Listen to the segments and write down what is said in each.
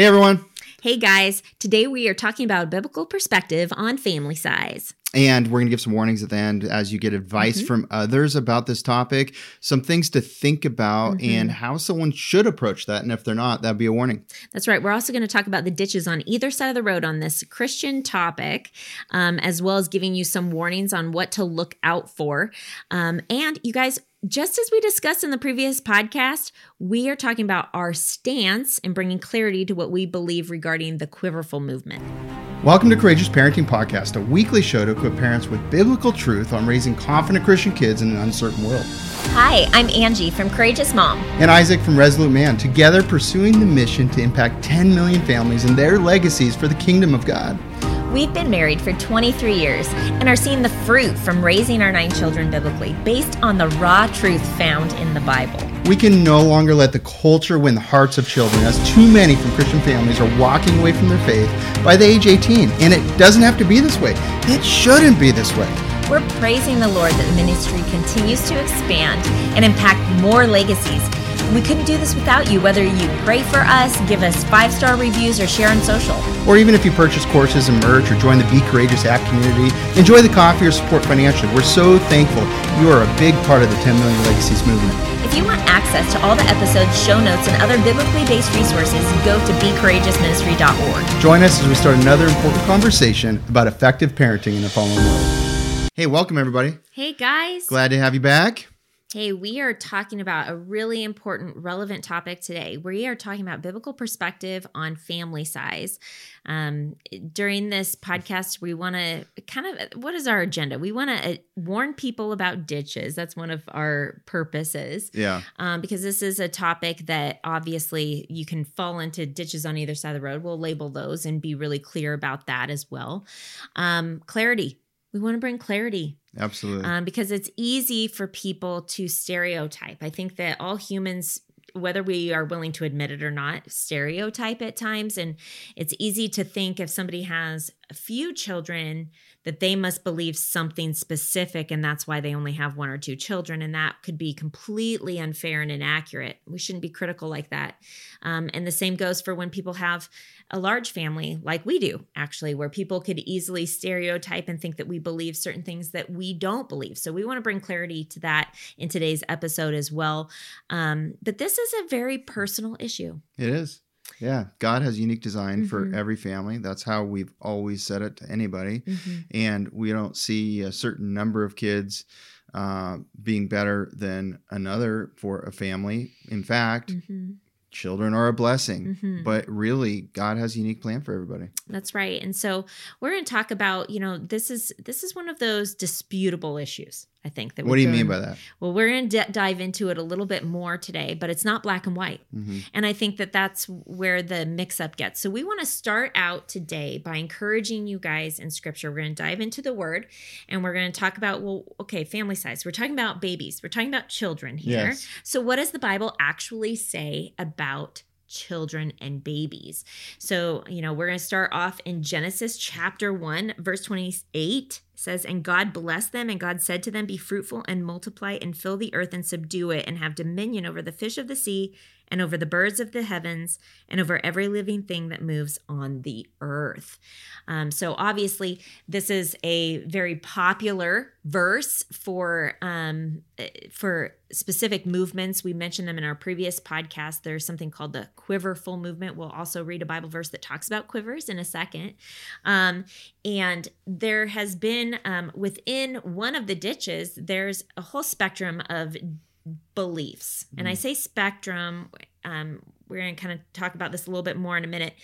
Hey everyone. Hey guys, today we are talking about biblical perspective on family size. And we're going to give some warnings at the end as you get advice Mhm. from others about this topic, some things to think about, Mhm. and how someone should approach that. And if they're not, that'd be a warning. That's right. We're also going to talk about the ditches on either side of the road on this Christian topic, um, as well as giving you some warnings on what to look out for. Um, and you guys, just as we discussed in the previous podcast, we are talking about our stance and bringing clarity to what we believe regarding the quiverful movement. Welcome to Courageous Parenting Podcast, a weekly show to equip parents with biblical truth on raising confident Christian kids in an uncertain world. Hi, I'm Angie from Courageous Mom. And Isaac from Resolute Man, together pursuing the mission to impact 10 million families and their legacies for the kingdom of God. We've been married for 23 years and are seeing the fruit from raising our nine children biblically based on the raw truth found in the Bible. We can no longer let the culture win the hearts of children, as too many from Christian families are walking away from their faith by the age 18. And it doesn't have to be this way. It shouldn't be this way. We're praising the Lord that the ministry continues to expand and impact more legacies. We couldn't do this without you, whether you pray for us, give us five star reviews, or share on social. Or even if you purchase courses and merch or join the Be Courageous app community, enjoy the coffee or support financially. We're so thankful you are a big part of the 10 Million Legacies movement. If you want access to all the episodes, show notes, and other biblically based resources, go to becourageousministry.org. Join us as we start another important conversation about effective parenting in the fallen world. Hey, welcome everybody. Hey guys. Glad to have you back. Hey, we are talking about a really important, relevant topic today. We are talking about biblical perspective on family size. Um, during this podcast, we want to kind of what is our agenda? We want to uh, warn people about ditches. That's one of our purposes. Yeah. Um, because this is a topic that obviously you can fall into ditches on either side of the road. We'll label those and be really clear about that as well. Um, clarity. We want to bring clarity Absolutely. um, because it's easy for people to stereotype. I think that all humans, whether we are willing to admit it or not, stereotype at times. And it's easy to think if somebody has few children, that they must believe something specific, and that's why they only have one or two children. And that could be completely unfair and inaccurate. We shouldn't be critical like that. Um, and the same goes for when people have a large family, like we do, actually, where people could easily stereotype and think that we believe certain things that we don't believe. So we want to bring clarity to that in today's episode as well. Um, but this is a very personal issue. It is. Yeah. God has unique design for Mhm. every family. That's how we've always said it to anybody. And we don't see a certain number of kids uh, being better than another for a family. In fact, Mhm. children are a blessing. Mhm. But really, God has a unique plan for everybody. That's right. And so we're going to talk about, you know, this is this is one of those disputable issues. I think that. What do you mean by that? Well, we're going to d- dive into it a little bit more today, but it's not black and white. hmm And I think that that's where the mix up gets. So we want to start out today by encouraging you guys in scripture. We're going to dive into the word and we're going to talk about, well, okay, family size. We're talking about babies, we're talking about children here. Yes. So, what does the Bible actually say about children and babies? So, you know, we're going to start off in Genesis chapter 1, verse 28 says, And God blessed them, and God said to them, Be fruitful and multiply and fill the earth and subdue it, and have dominion over the fish of the sea and over the birds of the heavens and over every living thing that moves on the earth. Um, so, obviously, this is a very popular verse for um, eh, for specific movements. We mentioned them in our previous podcast. There's something called the quiverful movement. We'll also read a Bible verse that talks about quivers in a second. Um, and there has been um, within one of the ditches, there's a whole spectrum of beliefs. And I say spectrum, um, we're going to kind of talk about this a little bit more in a minute.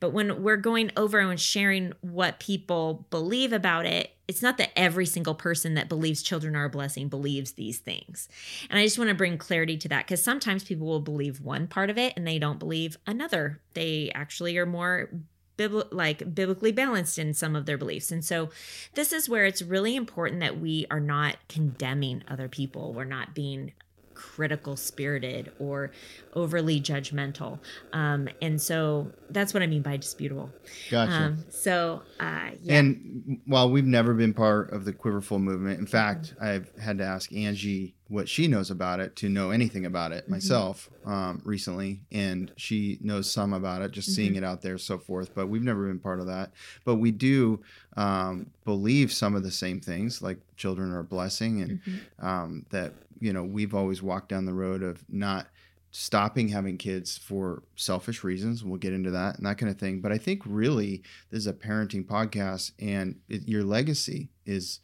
But when we're going over and sharing what people believe about it, it's not that every single person that believes children are a blessing believes these things. And I just want to bring clarity to that because sometimes people will believe one part of it and they don't believe another. They actually are more bibli- like biblically balanced in some of their beliefs. And so this is where it's really important that we are not condemning other people. We're not being critical spirited or overly judgmental. Um, and so that's what I mean by disputable. Gotcha. Um, so, uh, yeah. And while we've never been part of the Quiverful movement, in fact, I've had to ask Angie what she knows about it to know anything about it Mhm. myself um, recently, and she knows some about it, just seeing Mhm. it out there, so forth. But we've never been part of that. But we do um, believe some of the same things, like children are a blessing, and Mhm. um, that you know we've always walked down the road of not stopping having kids for selfish reasons we'll get into that and that kind of thing but i think really this is a parenting podcast and it, your legacy is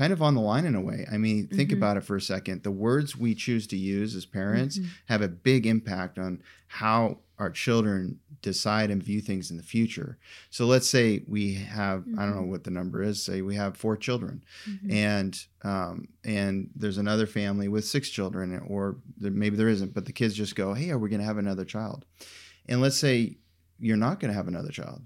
kind of on the line in a way i mean think Mhm. about it for a second the words we choose to use as parents Mhm. have a big impact on how our children decide and view things in the future so let's say we have i don't know Mhm. what the number is say we have four children Mhm. and um, and there's another family with six children, or there, maybe there isn't, but the kids just go, "Hey, are we going to have another child?" And let's say you're not going to have another child.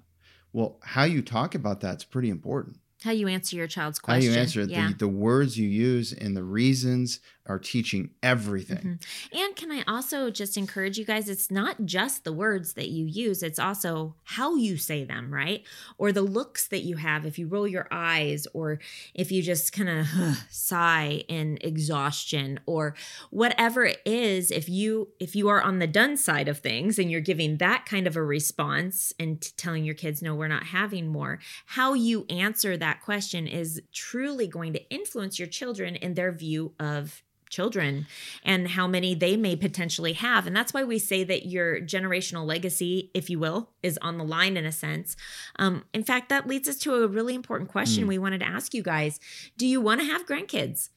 Well, how you talk about that's pretty important. How you answer your child's question. How you answer it, Yeah. the, the words you use and the reasons are teaching everything. Mhm. And can I also just encourage you guys? It's not just the words that you use, it's also how you say them, right? Or the looks that you have if you roll your eyes, or if you just kind of sigh in exhaustion, or whatever it is. If you if you are on the done side of things and you're giving that kind of a response and t- telling your kids, no, we're not having more, how you answer that question is truly going to influence your children in their view of children and how many they may potentially have. And that's why we say that your generational legacy, if you will, is on the line in a sense. Um, in fact, that leads us to a really important question Mm. we wanted to ask you guys Do you want to have grandkids?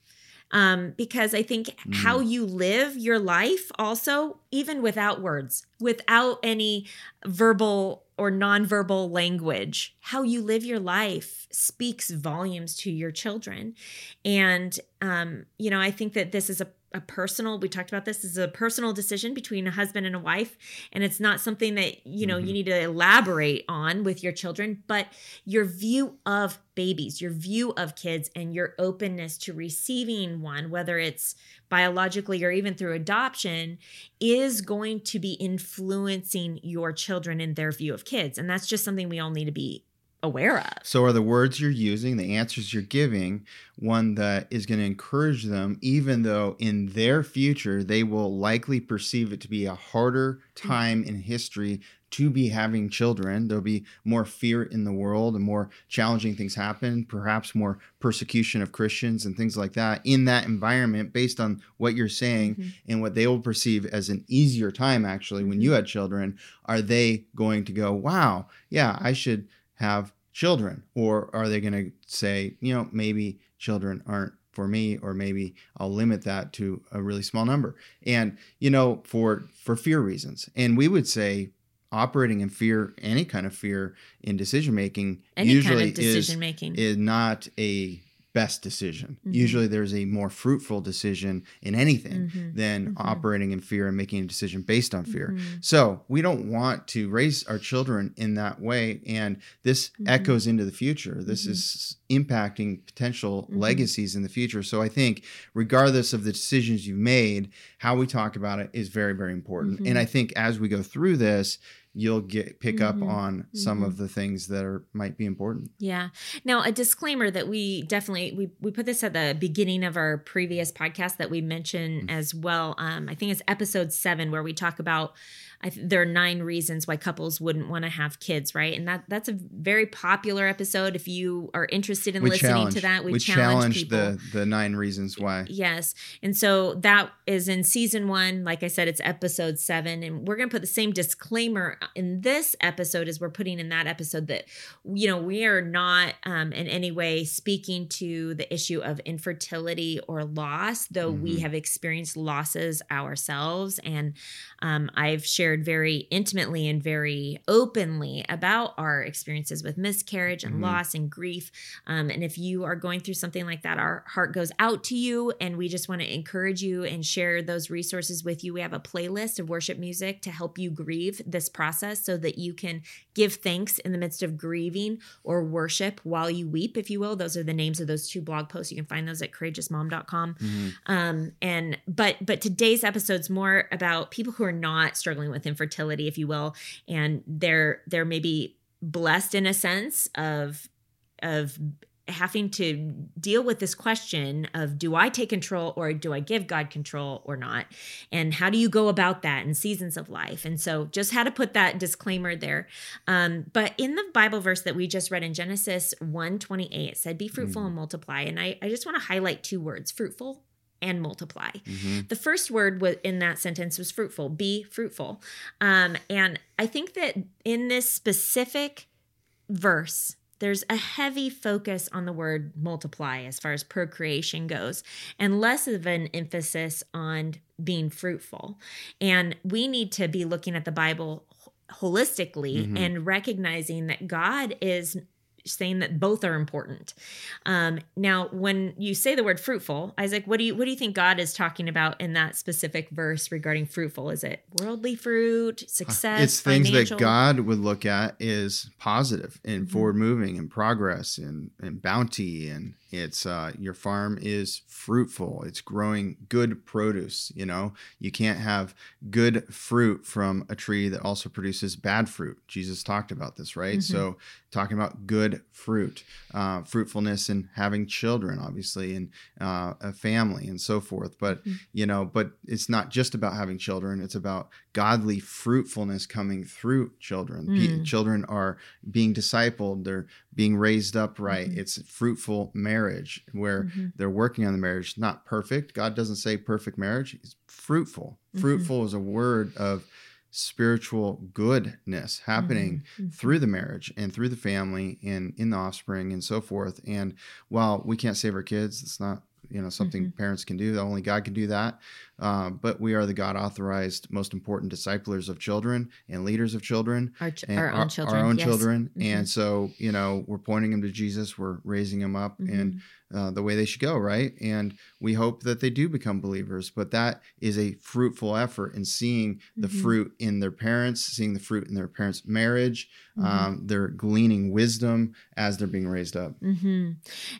Um, because I think Mm. how you live your life also, even without words, without any verbal or nonverbal language, how you live your life speaks volumes to your children. And, um, you know, I think that this is a, a personal, we talked about this, this is a personal decision between a husband and a wife. And it's not something that, you know, Mhm. you need to elaborate on with your children, but your view of babies, your view of kids, and your openness to receiving one, whether it's biologically or even through adoption, is going to be influencing your children in their view of kids. And that's just something we all need to be aware of. So, are the words you're using, the answers you're giving, one that is going to encourage them, even though in their future they will likely perceive it to be a harder time in history to be having children? There'll be more fear in the world and more challenging things happen, perhaps more persecution of Christians and things like that in that environment, based on what you're saying Mhm. and what they will perceive as an easier time, actually, when you had children. Are they going to go, wow, yeah, I should have children? Or are they going to say you know maybe children aren't for me or maybe i'll limit that to a really small number? And you know for for fear reasons. And we would say operating in fear any kind of fear in decision making usually kind of decision is making. is not a best decision Mhm. usually there's a more fruitful decision in anything Mhm. than Mhm. operating in fear and making a decision based on fear Mhm. so we don't want to raise our children in that way. And this Mhm. echoes into the future. This Mhm. is impacting potential legacies in the future. So I think, regardless of the decisions you've made, how we talk about it is very, very important. And I think as we go through this, you'll get pick up Mhm. on some Mhm. of the things that are might be important. Yeah. Now, a disclaimer that we definitely we we put this at the beginning of our previous podcast that we mentioned Mm. as well. Um, I think it's episode seven where we talk about I th- there are nine reasons why couples wouldn't want to have kids, right? And that that's a very popular episode. If you are interested in we listening challenge to that, we, we challenge, challenge people. the the nine reasons why. Yes. And so that is in season one. Like I said, it's episode seven. And we're going to put the same disclaimer in this episode as we're putting in that episode that, you know, we are not um, in any way speaking to the issue of infertility or loss, though we Mhm. have experienced losses ourselves. And um, I've shared very intimately and very openly about our experiences with miscarriage and Mhm. loss and grief. Um, and if you are going through something like that, our heart goes out to you. And we just want to encourage you and share those resources with you. We have a playlist of worship music to help you grieve this process so that you can give thanks in the midst of grieving or worship while you weep, if you will. Those are the names of those two blog posts. You can find those at courageousmom.com Mhm. um and but but today's episode's more about people who are not struggling with infertility if you will and they're they're maybe blessed in a sense of of having to deal with this question of do I take control or do I give God control or not? And how do you go about that in seasons of life? And so just had to put that disclaimer there. Um, but in the Bible verse that we just read in Genesis 1 28, it said, Be fruitful mm. and multiply. And I, I just want to highlight two words fruitful and multiply. Mm-hmm. The first word in that sentence was fruitful, be fruitful. Um, and I think that in this specific verse, there's a heavy focus on the word multiply as far as procreation goes, and less of an emphasis on being fruitful. And we need to be looking at the Bible holistically mm-hmm. and recognizing that God is saying that both are important. Um, now, when you say the word fruitful, Isaac, what do you what do you think God is talking about in that specific verse regarding fruitful? Is it worldly fruit, success? It's things financial? that God would look at is positive and mm-hmm. forward moving and progress and, and bounty and it's uh, your farm is fruitful. It's growing good produce. You know, you can't have good fruit from a tree that also produces bad fruit. Jesus talked about this, right? Mm-hmm. So, talking about good fruit, uh, fruitfulness, and having children, obviously, and uh, a family, and so forth. But mm-hmm. you know, but it's not just about having children. It's about godly fruitfulness coming through children. Mm. children are being discipled. They're being raised up right. Mm-hmm. It's fruitful marriage where mm-hmm. they're working on the marriage. Not perfect. God doesn't say perfect marriage. It's fruitful. Mm-hmm. Fruitful is a word of spiritual goodness happening mm-hmm. mm-hmm. through the marriage and through the family and in the offspring and so forth. And while we can't save our kids, it's not you know something mm-hmm. parents can do only god can do that uh, but we are the god authorized most important disciplers of children and leaders of children our, ch- our own children our own yes. children mm-hmm. and so you know we're pointing them to jesus we're raising them up mm-hmm. and uh, the way they should go, right? And we hope that they do become believers. But that is a fruitful effort in seeing the mm-hmm. fruit in their parents, seeing the fruit in their parents' marriage. Mm-hmm. Um, they're gleaning wisdom as they're being raised up. Mm-hmm.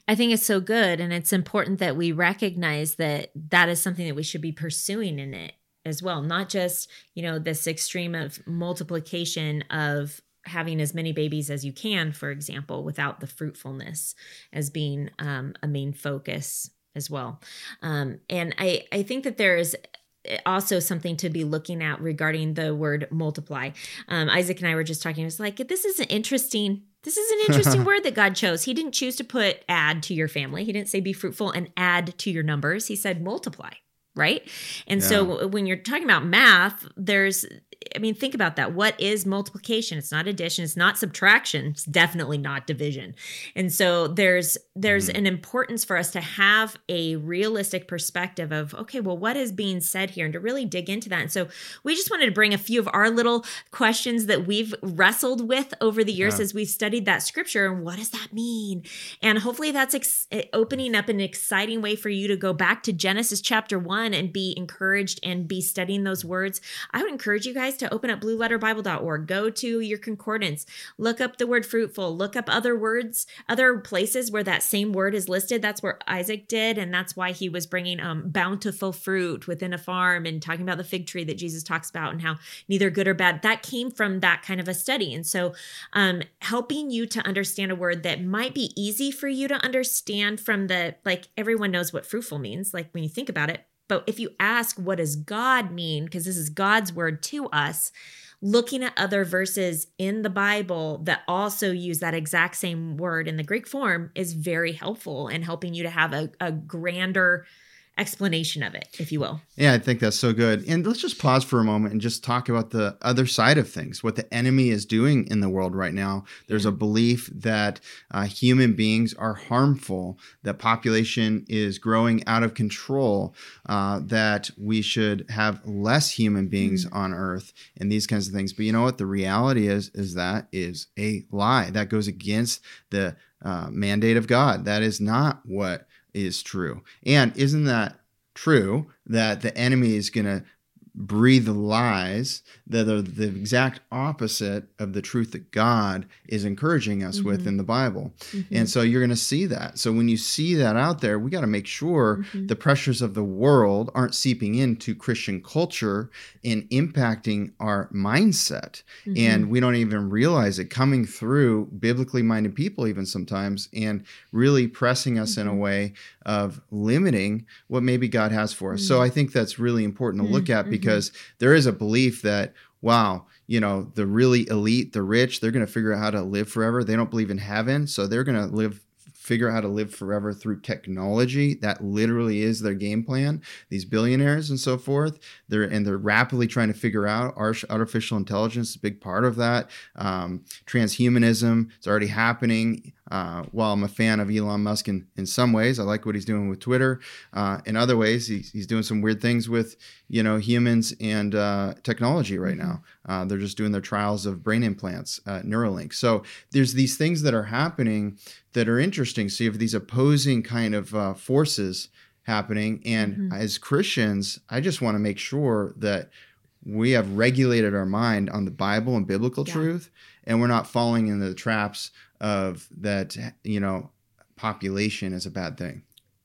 I think it's so good. And it's important that we recognize that that is something that we should be pursuing in it as well not just you know this extreme of multiplication of having as many babies as you can, for example, without the fruitfulness as being um, a main focus as well. Um, and I, I think that there is also something to be looking at regarding the word multiply. Um, Isaac and I were just talking. It was like this is an interesting. This is an interesting word that God chose. He didn't choose to put add to your family. He didn't say be fruitful and add to your numbers. He said multiply right? And yeah. so when you're talking about math, there's I mean, think about that. What is multiplication? It's not addition, it's not subtraction, it's definitely not division. And so there's there's mm-hmm. an importance for us to have a realistic perspective of okay, well, what is being said here and to really dig into that. And so we just wanted to bring a few of our little questions that we've wrestled with over the years yeah. as we've studied that scripture and what does that mean? And hopefully that's ex- opening up an exciting way for you to go back to Genesis chapter 1 and be encouraged and be studying those words. I would encourage you guys to open up blueletterbible.org, go to your concordance, look up the word fruitful, look up other words, other places where that same word is listed. That's where Isaac did. And that's why he was bringing um, bountiful fruit within a farm and talking about the fig tree that Jesus talks about and how neither good or bad. That came from that kind of a study. And so, um, helping you to understand a word that might be easy for you to understand from the, like, everyone knows what fruitful means, like when you think about it but if you ask, what does God mean? Because this is God's word to us, looking at other verses in the Bible that also use that exact same word in the Greek form is very helpful in helping you to have a, a grander explanation of it, if you will. Yeah, I think that's so good. And let's just pause for a moment and just talk about the other side of things, what the enemy is doing in the world right now. There's a belief that uh, human beings are harmful, that population is growing out of control, uh, that we should have less human beings mm on Earth, and these kinds of things. But you know what? The reality is, is that is a lie. That goes against the uh, mandate of God. That is not what is true. And isn't that true that the enemy is going to breathe lies that are the exact opposite of the truth that God is encouraging us with Mhm. in the Bible. Mhm. And so you're going to see that. So when you see that out there, we got to make sure Mhm. the pressures of the world aren't seeping into Christian culture and impacting our mindset. Mhm. And we don't even realize it coming through biblically minded people, even sometimes, and really pressing us in a Mhm. way of limiting what maybe God has for us. So Mhm. I think that's really important to look at Mhm. Because there is a belief that, wow, you know, the really elite, the rich, they're going to figure out how to live forever. They don't believe in heaven. So they're going to live figure out how to live forever through technology that literally is their game plan these billionaires and so forth they're and they're rapidly trying to figure out artificial intelligence is a big part of that um, transhumanism is already happening uh, while i'm a fan of elon musk in, in some ways i like what he's doing with twitter. Uh, in other ways he's, he's doing some weird things with you know humans and uh, technology right now. Uh, they're just doing their trials of brain implants uh, neuralink. So there's these things that are happening that are interesting. So you have these opposing kind of uh, forces happening. And Mhm. as christians i just want to make sure that we have regulated our mind on the bible and biblical Yeah. truth and we're not falling into the traps of that you know population is a bad thing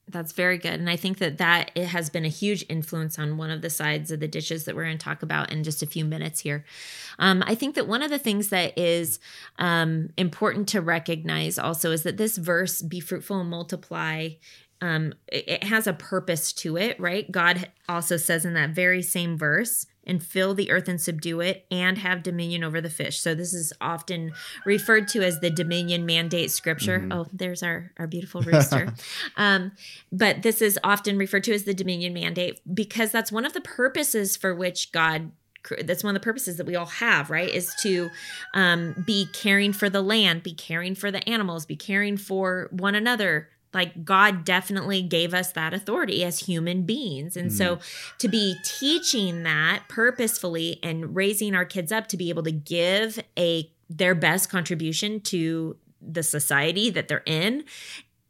That's very good. And I think that that it has been a huge influence on one of the sides of the dishes that we're going to talk about in just a few minutes here. Um, I think that one of the things that is um, important to recognize also is that this verse, be fruitful and multiply, um, it, it has a purpose to it, right? God also says in that very same verse, and fill the earth and subdue it and have dominion over the fish. So this is often referred to as the dominion mandate scripture. Mhm. Oh, there's our, our beautiful rooster. um, but this is often referred to as the dominion mandate because that's one of the purposes for which God that's one of the purposes that we all have right is to um, be caring for the land be caring for the animals be caring for one another like god definitely gave us that authority as human beings. And so mm-hmm. to be teaching that purposefully and raising our kids up to be able to give a their best contribution to the society that they're in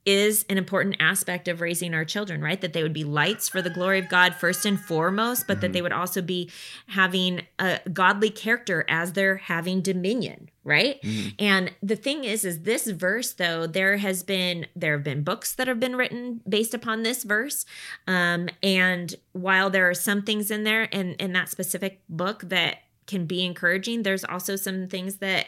is an important aspect of raising our children, right? That they would be lights for the glory of God first and foremost, but that Mhm. they would also be having a godly character as they're having dominion, right? Mhm. And the thing is, is this verse though, there has been there have been books that have been written based upon this verse. Um, and while there are some things in there in, in that specific book that can be encouraging, there's also some things that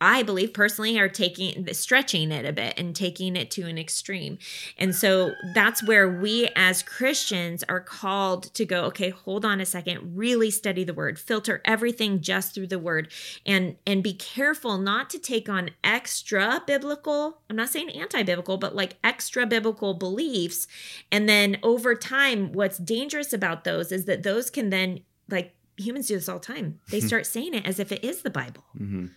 I believe personally are taking stretching it a bit and taking it to an extreme. And so that's where we as Christians are called to go, okay, hold on a second, really study the word, filter everything just through the word and and be careful not to take on extra biblical, I'm not saying anti-biblical, but like extra biblical beliefs. And then over time what's dangerous about those is that those can then like humans do this all the time. They start saying it as if it is the Bible. Mhm.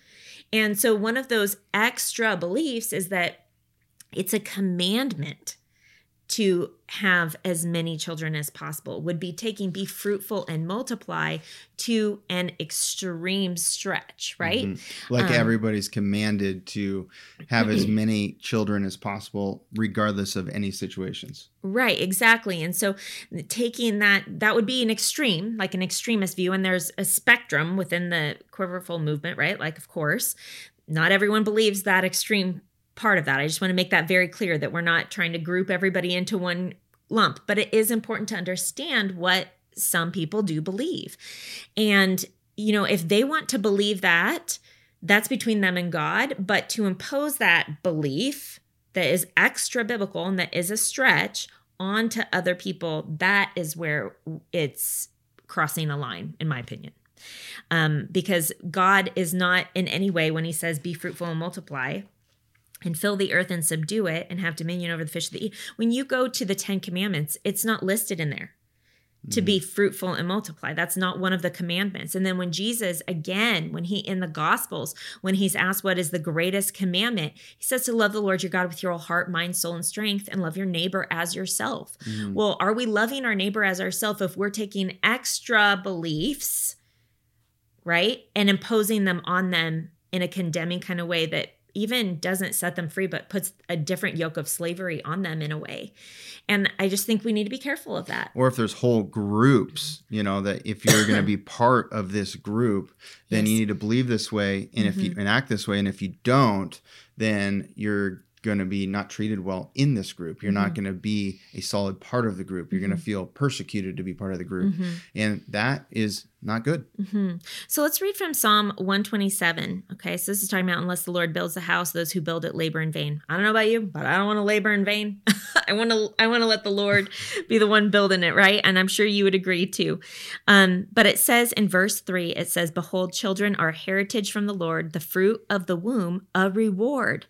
And so one of those extra beliefs is that it's a commandment to have as many children as possible would be taking be fruitful and multiply to an extreme stretch right Mhm. Like Um, everybody's commanded to have as many children as possible, regardless of any situations. Right, exactly. And so taking that that would be an extreme, like an extremist view and there's a spectrum within the quiverful movement, right? Like of course, not everyone believes that extreme part of that. I just want to make that very clear that we're not trying to group everybody into one lump, but it is important to understand what some people do believe. And you know, if they want to believe that, that's between them and God, but to impose that belief that is extra biblical and that is a stretch onto other people, that is where it's crossing a line, in my opinion. Um, because God is not in any way, when He says, be fruitful and multiply, and fill the earth and subdue it and have dominion over the fish of the sea. When you go to the Ten Commandments, it's not listed in there to be fruitful and multiply. That's not one of the commandments. And then when Jesus, again, when he in the Gospels, when he's asked what is the greatest commandment, he says to love the Lord your God with your whole heart, mind, soul, and strength, and love your neighbor as yourself. Mhm. Well, are we loving our neighbor as ourselves if we're taking extra beliefs, right, and imposing them on them in a condemning kind of way that even doesn't set them free, but puts a different yoke of slavery on them in a way. And I just think we need to be careful of that. Or if there's whole groups, you know, that if you're going to be part of this group, then Yes. you need to believe this way, and if you mm-hmm. and act this way, and if you don't, then you're going to be not treated well in this group. You're not going to be a solid part of the group. You're going to feel persecuted to be part of the group, and that is not good. hmm So let's read from Psalm 127. Okay, so this is talking about unless the Lord builds the house, those who build it labor in vain. I don't know about you, but I don't want to labor in vain. I want to I want to let the Lord be the one building it, right? And I'm sure you would agree too. Um, but it says in verse three, it says, "Behold, children are heritage from the Lord; the fruit of the womb a reward."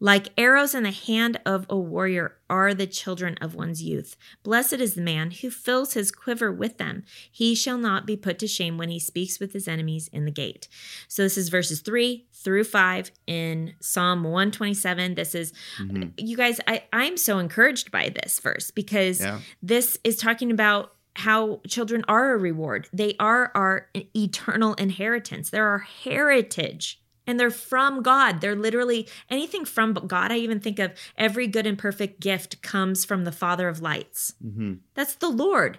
Like arrows in the hand of a warrior are the children of one's youth. Blessed is the man who fills his quiver with them. He shall not be put to shame when he speaks with his enemies in the gate. So this is verses 3 through 5 in Psalm 127. This is Mhm. you guys I I'm so encouraged by this verse because Yeah. this is talking about how children are a reward. They are our eternal inheritance. They're our heritage. And they're from God. They're literally anything from God. I even think of every good and perfect gift comes from the Father of lights. hmm That's the Lord.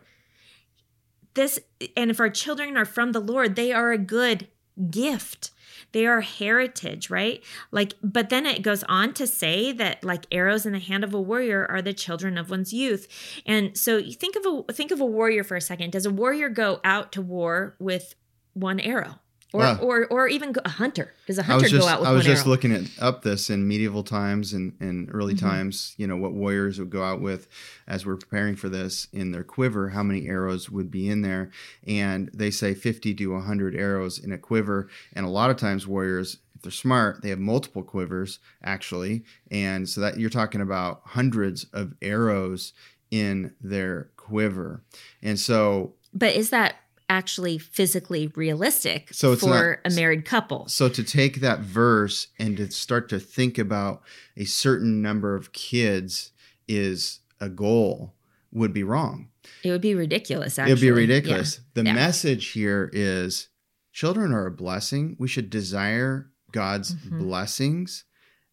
This and if our children are from the Lord, they are a good gift. They are heritage, right? Like but then it goes on to say that like arrows in the hand of a warrior are the children of one's youth. And so you think of a think of a warrior for a second. Does a warrior go out to war with one arrow? Or Wow. or or even a hunter? Does a hunter just go out with I was just arrow? looking at up this in medieval times and, and early Mhm. times, you know, what warriors would go out with as we're preparing for this in their quiver, how many arrows would be in there. And they say 50 to 100 arrows in a quiver. And a lot of times warriors, if they're smart, they have multiple quivers actually. And so that you're talking about hundreds of arrows in their quiver. And so But is that actually physically realistic So for not- a married couple? So to take that verse and to start to think about a certain number of kids is a goal would be wrong. It would be ridiculous. Actually, It'd be ridiculous. The Yeah. message here is children are a blessing. We should desire God's Mhm. blessings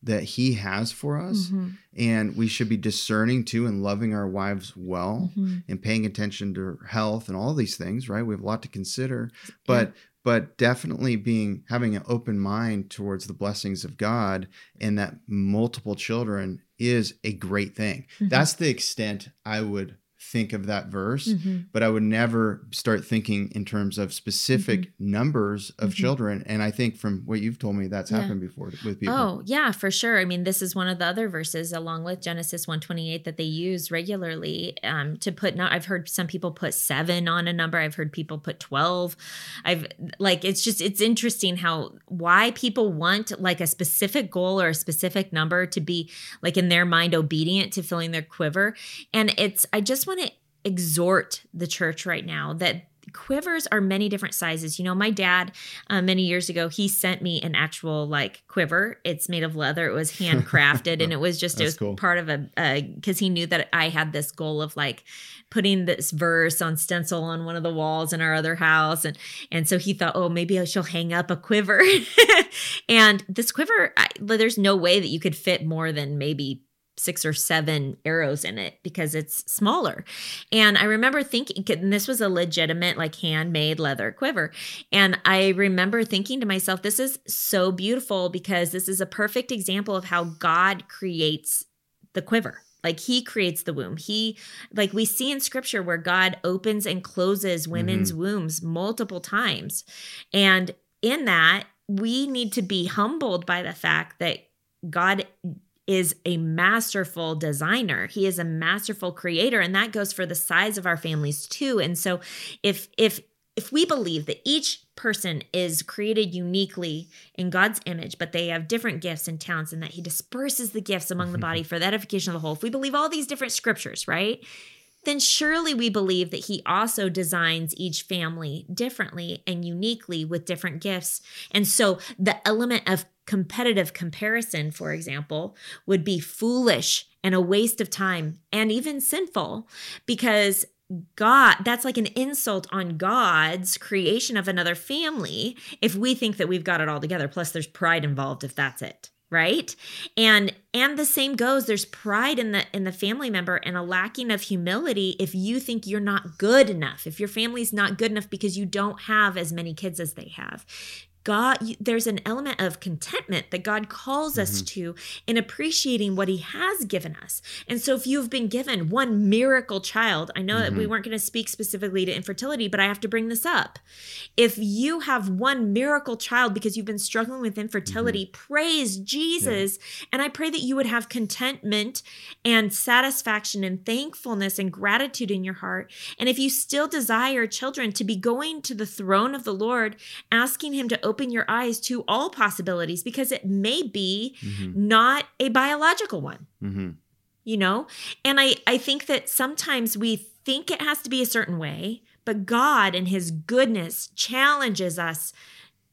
that he has for Yeah. us Mhm, and we should be discerning too and loving our wives well mhm. and paying attention to health and all these things, right? We have a lot to consider but but definitely being having an open mind towards the blessings of God and that multiple children is a great thing. Mhm. That's the extent I would think of that verse, Mhm. but I would never start thinking in terms of specific numbers of Mhm. children. And I think from what you've told me, that's Yeah. happened before with people. Oh, yeah, for sure. I mean, this is one of the other verses along with Genesis 128 that they use regularly um, to put not I've heard some people put 7 on a number. I've heard people put 12. I've like it's just it's interesting how why people want like a specific goal or a specific number to be like in their mind obedient to filling their quiver. And it's I just want to exhort the church right now that quivers are many different sizes. You know, my dad uh, many years ago he sent me an actual like quiver. It's made of leather. It was handcrafted, and it was just it was cool. part of a because he knew that I had this goal of like putting this verse on stencil on one of the walls in our other house, and and so he thought, oh, maybe I shall hang up a quiver. and this quiver, I, there's no way that you could fit more than maybe six or seven arrows in it because it's smaller. And I remember thinking, and this was a legitimate, like handmade leather quiver. And I remember thinking to myself, this is so beautiful because this is a perfect example of how God creates the quiver. Like he creates the womb. He, like we see in scripture where God opens and closes women's mm-hmm. wombs multiple times. And in that, we need to be humbled by the fact that God is a masterful designer. He is a masterful creator and that goes for the size of our families too. And so if if if we believe that each person is created uniquely in God's image, but they have different gifts and talents, and that He disperses the gifts among the body mm-hmm. for the edification of the whole, if we believe all these different scriptures, right? Then surely we believe that He also designs each family differently and uniquely with different gifts. And so the element of competitive comparison, for example, would be foolish and a waste of time and even sinful because God, that's like an insult on God's creation of another family if we think that we've got it all together. Plus, there's pride involved if that's it, right and and the same goes there's pride in the in the family member and a lacking of humility if you think you're not good enough if your family's not good enough because you don't have as many kids as they have God, there's an element of contentment that God calls us mm-hmm. to in appreciating what He has given us. And so, if you've been given one miracle child, I know mm-hmm. that we mm-hmm. weren't going to speak specifically to infertility, but I have to bring this up. If you have one miracle child because you've been struggling with infertility, mm-hmm. praise Jesus. Yeah. And I pray that you would have contentment and satisfaction and thankfulness and gratitude in your heart. And if you still desire children, to be going to the throne of the Lord, asking Him to open open your eyes to all possibilities because it may be mm-hmm. not a biological one. Mm-hmm. You know? And I, I think that sometimes we think it has to be a certain way, but God and His goodness challenges us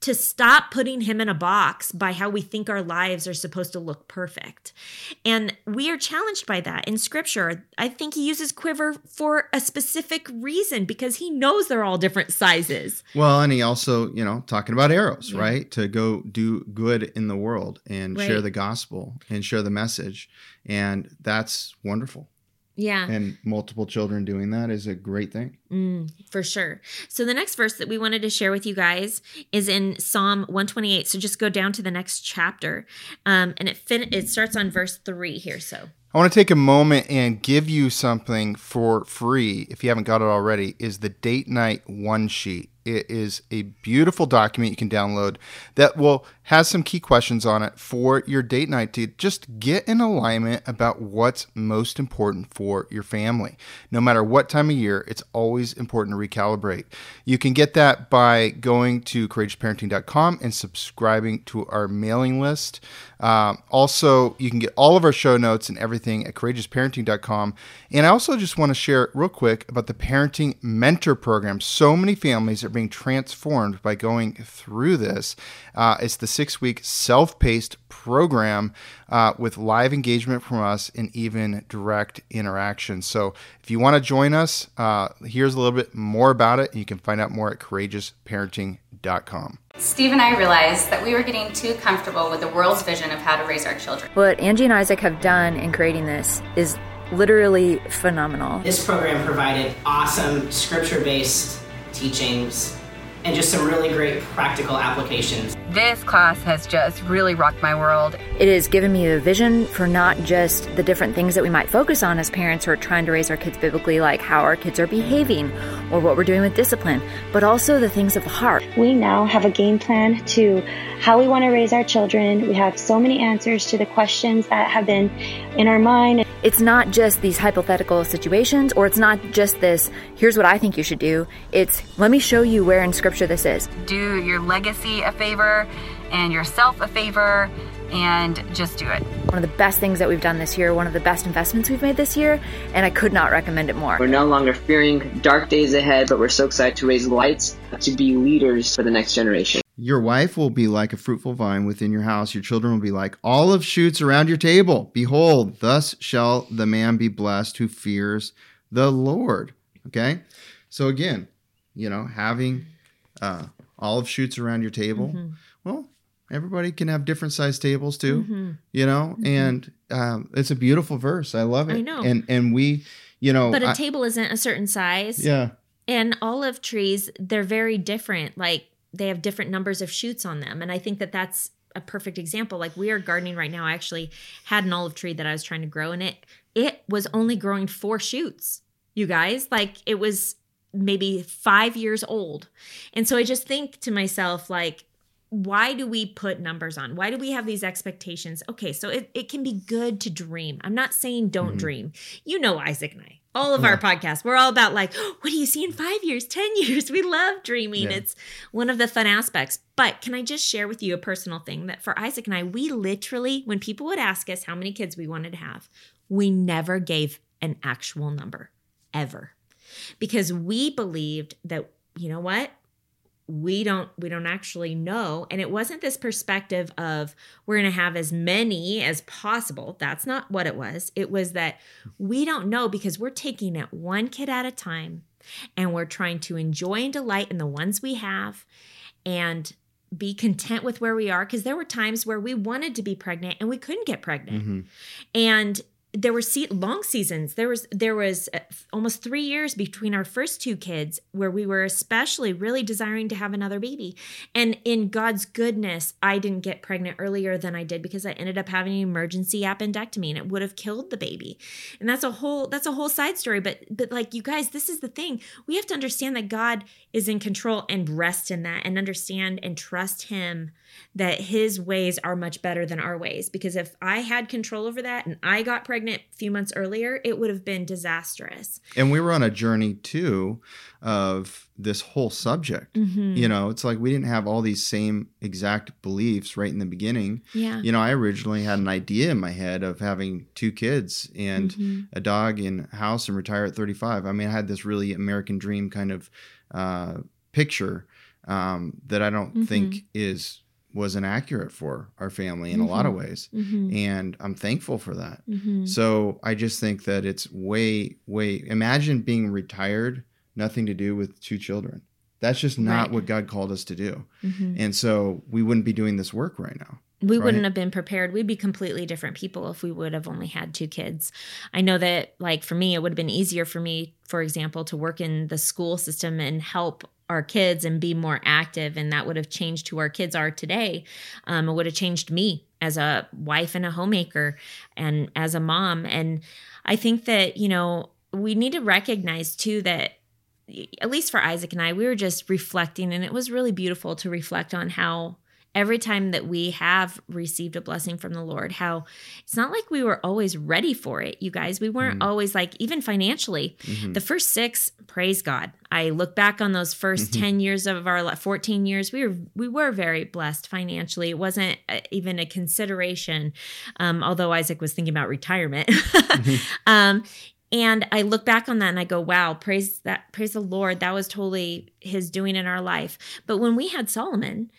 to stop putting him in a box by how we think our lives are supposed to look perfect. And we are challenged by that in scripture. I think he uses quiver for a specific reason because he knows they're all different sizes. Well, and he also, you know, talking about arrows, yeah. right? To go do good in the world and right. share the gospel and share the message. And that's wonderful. Yeah. And multiple children doing that is a great thing. Mm, for sure. So the next verse that we wanted to share with you guys is in Psalm 128. So just go down to the next chapter. Um, and it fin- it starts on verse 3 here. So I want to take a moment and give you something for free if you haven't got it already is the date night one sheet. It is a beautiful document you can download that will has some key questions on it for your date night to just get in alignment about what's most important for your family. No matter what time of year, it's always important to recalibrate. You can get that by going to courageousparenting.com and subscribing to our mailing list. Um, also, you can get all of our show notes and everything at courageousparenting.com. And I also just want to share real quick about the Parenting Mentor Program. So many families are being transformed by going through this. Uh, it's the six week self paced program uh, with live engagement from us and even direct interaction. So if you want to join us, uh, here's a little bit more about it. You can find out more at courageousparenting.com. Steve and I realized that we were getting too comfortable with the world's vision of how to raise our children. What Angie and Isaac have done in creating this is literally phenomenal. This program provided awesome scripture based teachings and just some really great practical applications. This class has just really rocked my world. It has given me a vision for not just the different things that we might focus on as parents who are trying to raise our kids biblically, like how our kids are behaving or what we're doing with discipline, but also the things of the heart. We now have a game plan to how we want to raise our children. We have so many answers to the questions that have been in our mind. It's not just these hypothetical situations, or it's not just this, here's what I think you should do. It's, let me show you where in Scripture this is. Do your legacy a favor and yourself a favor and just do it. One of the best things that we've done this year, one of the best investments we've made this year, and I could not recommend it more. We're no longer fearing dark days ahead, but we're so excited to raise lights to be leaders for the next generation. Your wife will be like a fruitful vine within your house. Your children will be like olive shoots around your table. Behold, thus shall the man be blessed who fears the Lord. Okay? So, again, you know, having uh, olive shoots around your table, mm-hmm. well, everybody can have different size tables too, mm-hmm. you know, mm-hmm. and um, it's a beautiful verse. I love it. I know. And, and we, you know, but a I, table isn't a certain size. Yeah. And olive trees, they're very different. Like, they have different numbers of shoots on them. And I think that that's a perfect example. Like we are gardening right now. I actually had an olive tree that I was trying to grow and it it was only growing four shoots. You guys, like it was maybe 5 years old. And so I just think to myself like why do we put numbers on? Why do we have these expectations? Okay, so it, it can be good to dream. I'm not saying don't mm-hmm. dream. You know Isaac and I all of yeah. our podcasts we're all about like oh, what do you see in five years ten years we love dreaming yeah. it's one of the fun aspects but can i just share with you a personal thing that for isaac and i we literally when people would ask us how many kids we wanted to have we never gave an actual number ever because we believed that you know what? We don't we don't actually know. And it wasn't this perspective of we're going to have as many as possible. That's not what it was. It was that we don't know because we're taking it one kid at a time and we're trying to enjoy and delight in the ones we have and be content with where we are. Because there were times where we wanted to be pregnant and we couldn't get pregnant. Mhm. And there were se- long seasons. There was there was uh, almost 3 years between our first two kids where we were especially really desiring to have another baby. And in God's goodness, I didn't get pregnant earlier than I did because I ended up having an emergency appendectomy and it would have killed the baby. And that's a whole that's a whole side story, but but like you guys, this is the thing. We have to understand that God is in control and rest in that and understand and trust him that his ways are much better than our ways because if I had control over that and I got pregnant a few months earlier, it would have been disastrous. And we were on a journey too of this whole subject. Mhm. You know, it's like we didn't have all these same exact beliefs right in the beginning. Yeah. You know, I originally had an idea in my head of having two kids and Mhm. a dog a house and retire at 35. I mean, I had this really American dream kind of uh, picture um, that I don't Mhm. think is was inaccurate for our family in a lot of Mhm. ways. Mhm. And I'm thankful for that. Mhm. So I just think that it's way, way. Imagine being retired, nothing to do with two children. That's just not Right. what God called us to do. Mhm. And so we wouldn't be doing this work right now. we right? wouldn't have been prepared. We'd be completely different people if we would have only had two kids. I know that, like, for me, it would have been easier for me, for example, to work in the school system and help our kids and be more active. And that would have changed who our kids are today. Um, it would have changed me as a wife and a homemaker and as a mom. And I think that, you know, we need to recognize too that at least for Isaac and I, we were just reflecting, and it was really beautiful to reflect on how every time that we have received a blessing from the Lord, how it's not like we were always ready for it, you guys. We weren't Mhm. always like, even financially, Mhm. the first six, praise God. I look back on those 1st Mhm. 10 years of our 14 years, we were we were very blessed financially. It wasn't uh, even a consideration, um, although Isaac was thinking about retirement. um, and I look back on that and I go, wow, praise that, praise the Lord. That was totally his doing in our life. But when we had Solomon,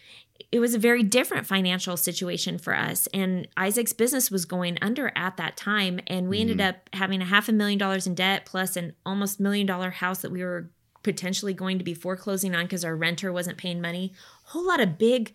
it was a very different financial situation for us. And Isaac's business was going under at that time. And we ended Mhm. up having a half a million dollars in debt plus an almost million dollar house that we were potentially going to be foreclosing on because our renter wasn't paying money. A whole lot of big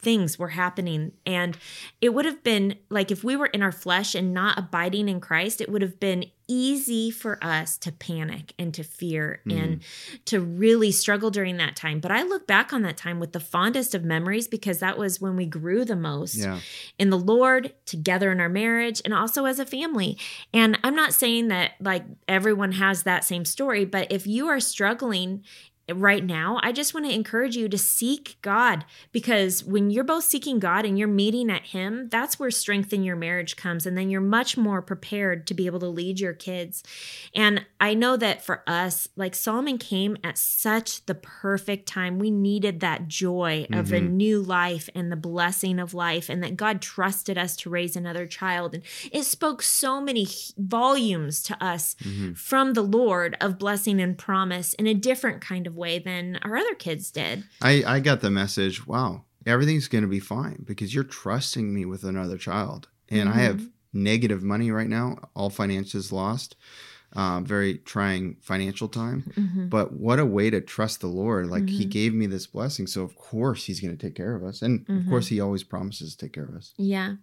things were happening. And it would have been like if we were in our flesh and not abiding in Christ, it would have been easy for us to panic and to fear mm-hmm. and to really struggle during that time. But I look back on that time with the fondest of memories because that was when we grew the most Yeah. in the Lord, together in our marriage, and also as a family. And I'm not saying that like everyone has that same story, but if you are struggling right now, I just want to encourage you to seek God because when you're both seeking God and you're meeting at Him, that's where strength in your marriage comes. And then you're much more prepared to be able to lead your kids. And I know that for us, like Solomon came at such the perfect time. We needed that joy of a Mhm. new life and the blessing of life, and that God trusted us to raise another child. And it spoke so many volumes to us Mhm. from the Lord of blessing and promise in a different kind of way than our other kids did. I, I got the message wow, everything's going to be fine because you're trusting me with another child. And I have Mhm. negative money right now, all finances lost, uh, very trying financial time. Mhm. But what a way to trust the Lord. Like he Mhm. gave me this blessing. So, of course, he's going to take care of us. And of Mhm. course, he always promises to take care of us. Yeah.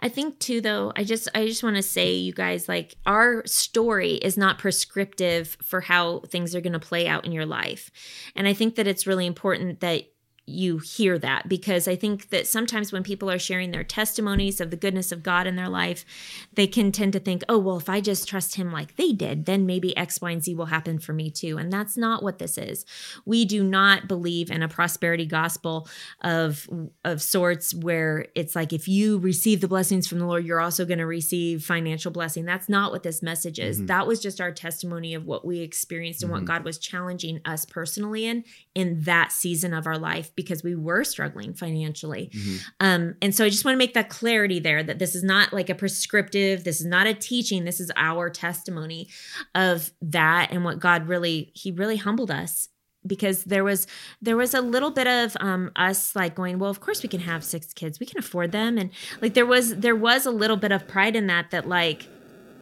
I think too though, I just I just want to say you guys like our story is not prescriptive for how things are going to play out in your life. And I think that it's really important that you hear that because I think that sometimes when people are sharing their testimonies of the goodness of God in their life, they can tend to think, oh, well, if I just trust Him like they did, then maybe X, Y, and Z will happen for me too. And that's not what this is. We do not believe in a prosperity gospel of of sorts where it's like if you receive the blessings from the Lord, you're also going to receive financial blessing. That's not what this message is. Mhm. That was just our testimony of what we experienced and what Mhm. God was challenging us personally in in that season of our life because we were struggling financially. Mhm. Um, and so I just want to make that clarity there that this is not like a prescriptive, this is not a teaching, this is our testimony of that and what God really, He really humbled us because there was there was a little bit of um us like going well of course we can have six kids we can afford them and like there was there was a little bit of pride in that that like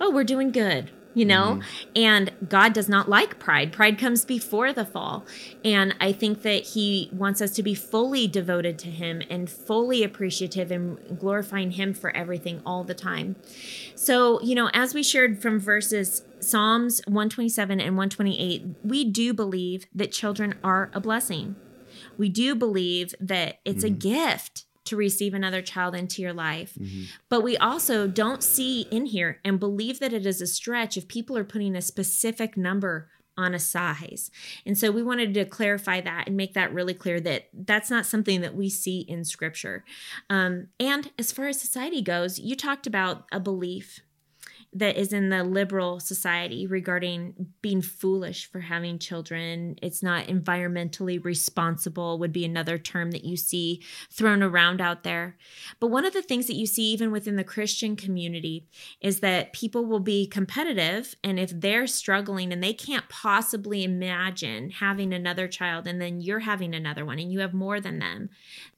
oh we're doing good you know? Mm-hmm. And God does not like pride. Pride comes before the fall. And I think that He wants us to be fully devoted to Him and fully appreciative and glorifying Him for everything all the time. So, you know, as we shared from verses Psalms 127 and 128, we do believe that children are a blessing. We do believe that it's a mm-hmm. gift to receive another child into your life. But we also don't see in here and believe that it is a stretch if people are putting a specific number on a size. And so we wanted to clarify that and make that really clear that that's not something that we see in scripture. Um, and as far as society goes, you talked about a belief that is in the liberal society regarding being foolish for having children. It's not environmentally responsible, would be another term that you see thrown around out there. But one of the things that you see even within the Christian community is that people will be competitive. And if they're struggling and they can't possibly imagine having another child and then you're having another one and you have more than them,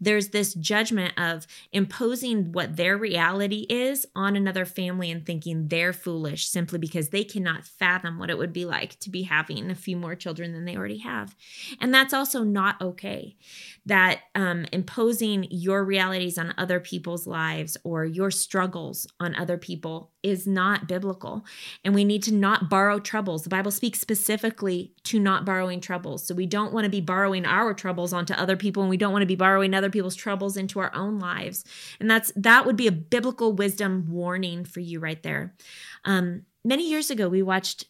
there's this judgment of imposing what their reality is on another family and thinking they're foolish simply because they cannot fathom what it would be like to be having a few more children than they already have. And that's also not okay. That um, imposing your realities on other people's lives or your struggles on other people is not biblical. And we need to not borrow troubles. The Bible speaks specifically to not borrowing troubles. So we don't want to be borrowing our troubles onto other people and we don't want to be borrowing other people's troubles into our own lives. And that's that would be a biblical wisdom warning for you right there. Um, many years ago, we watched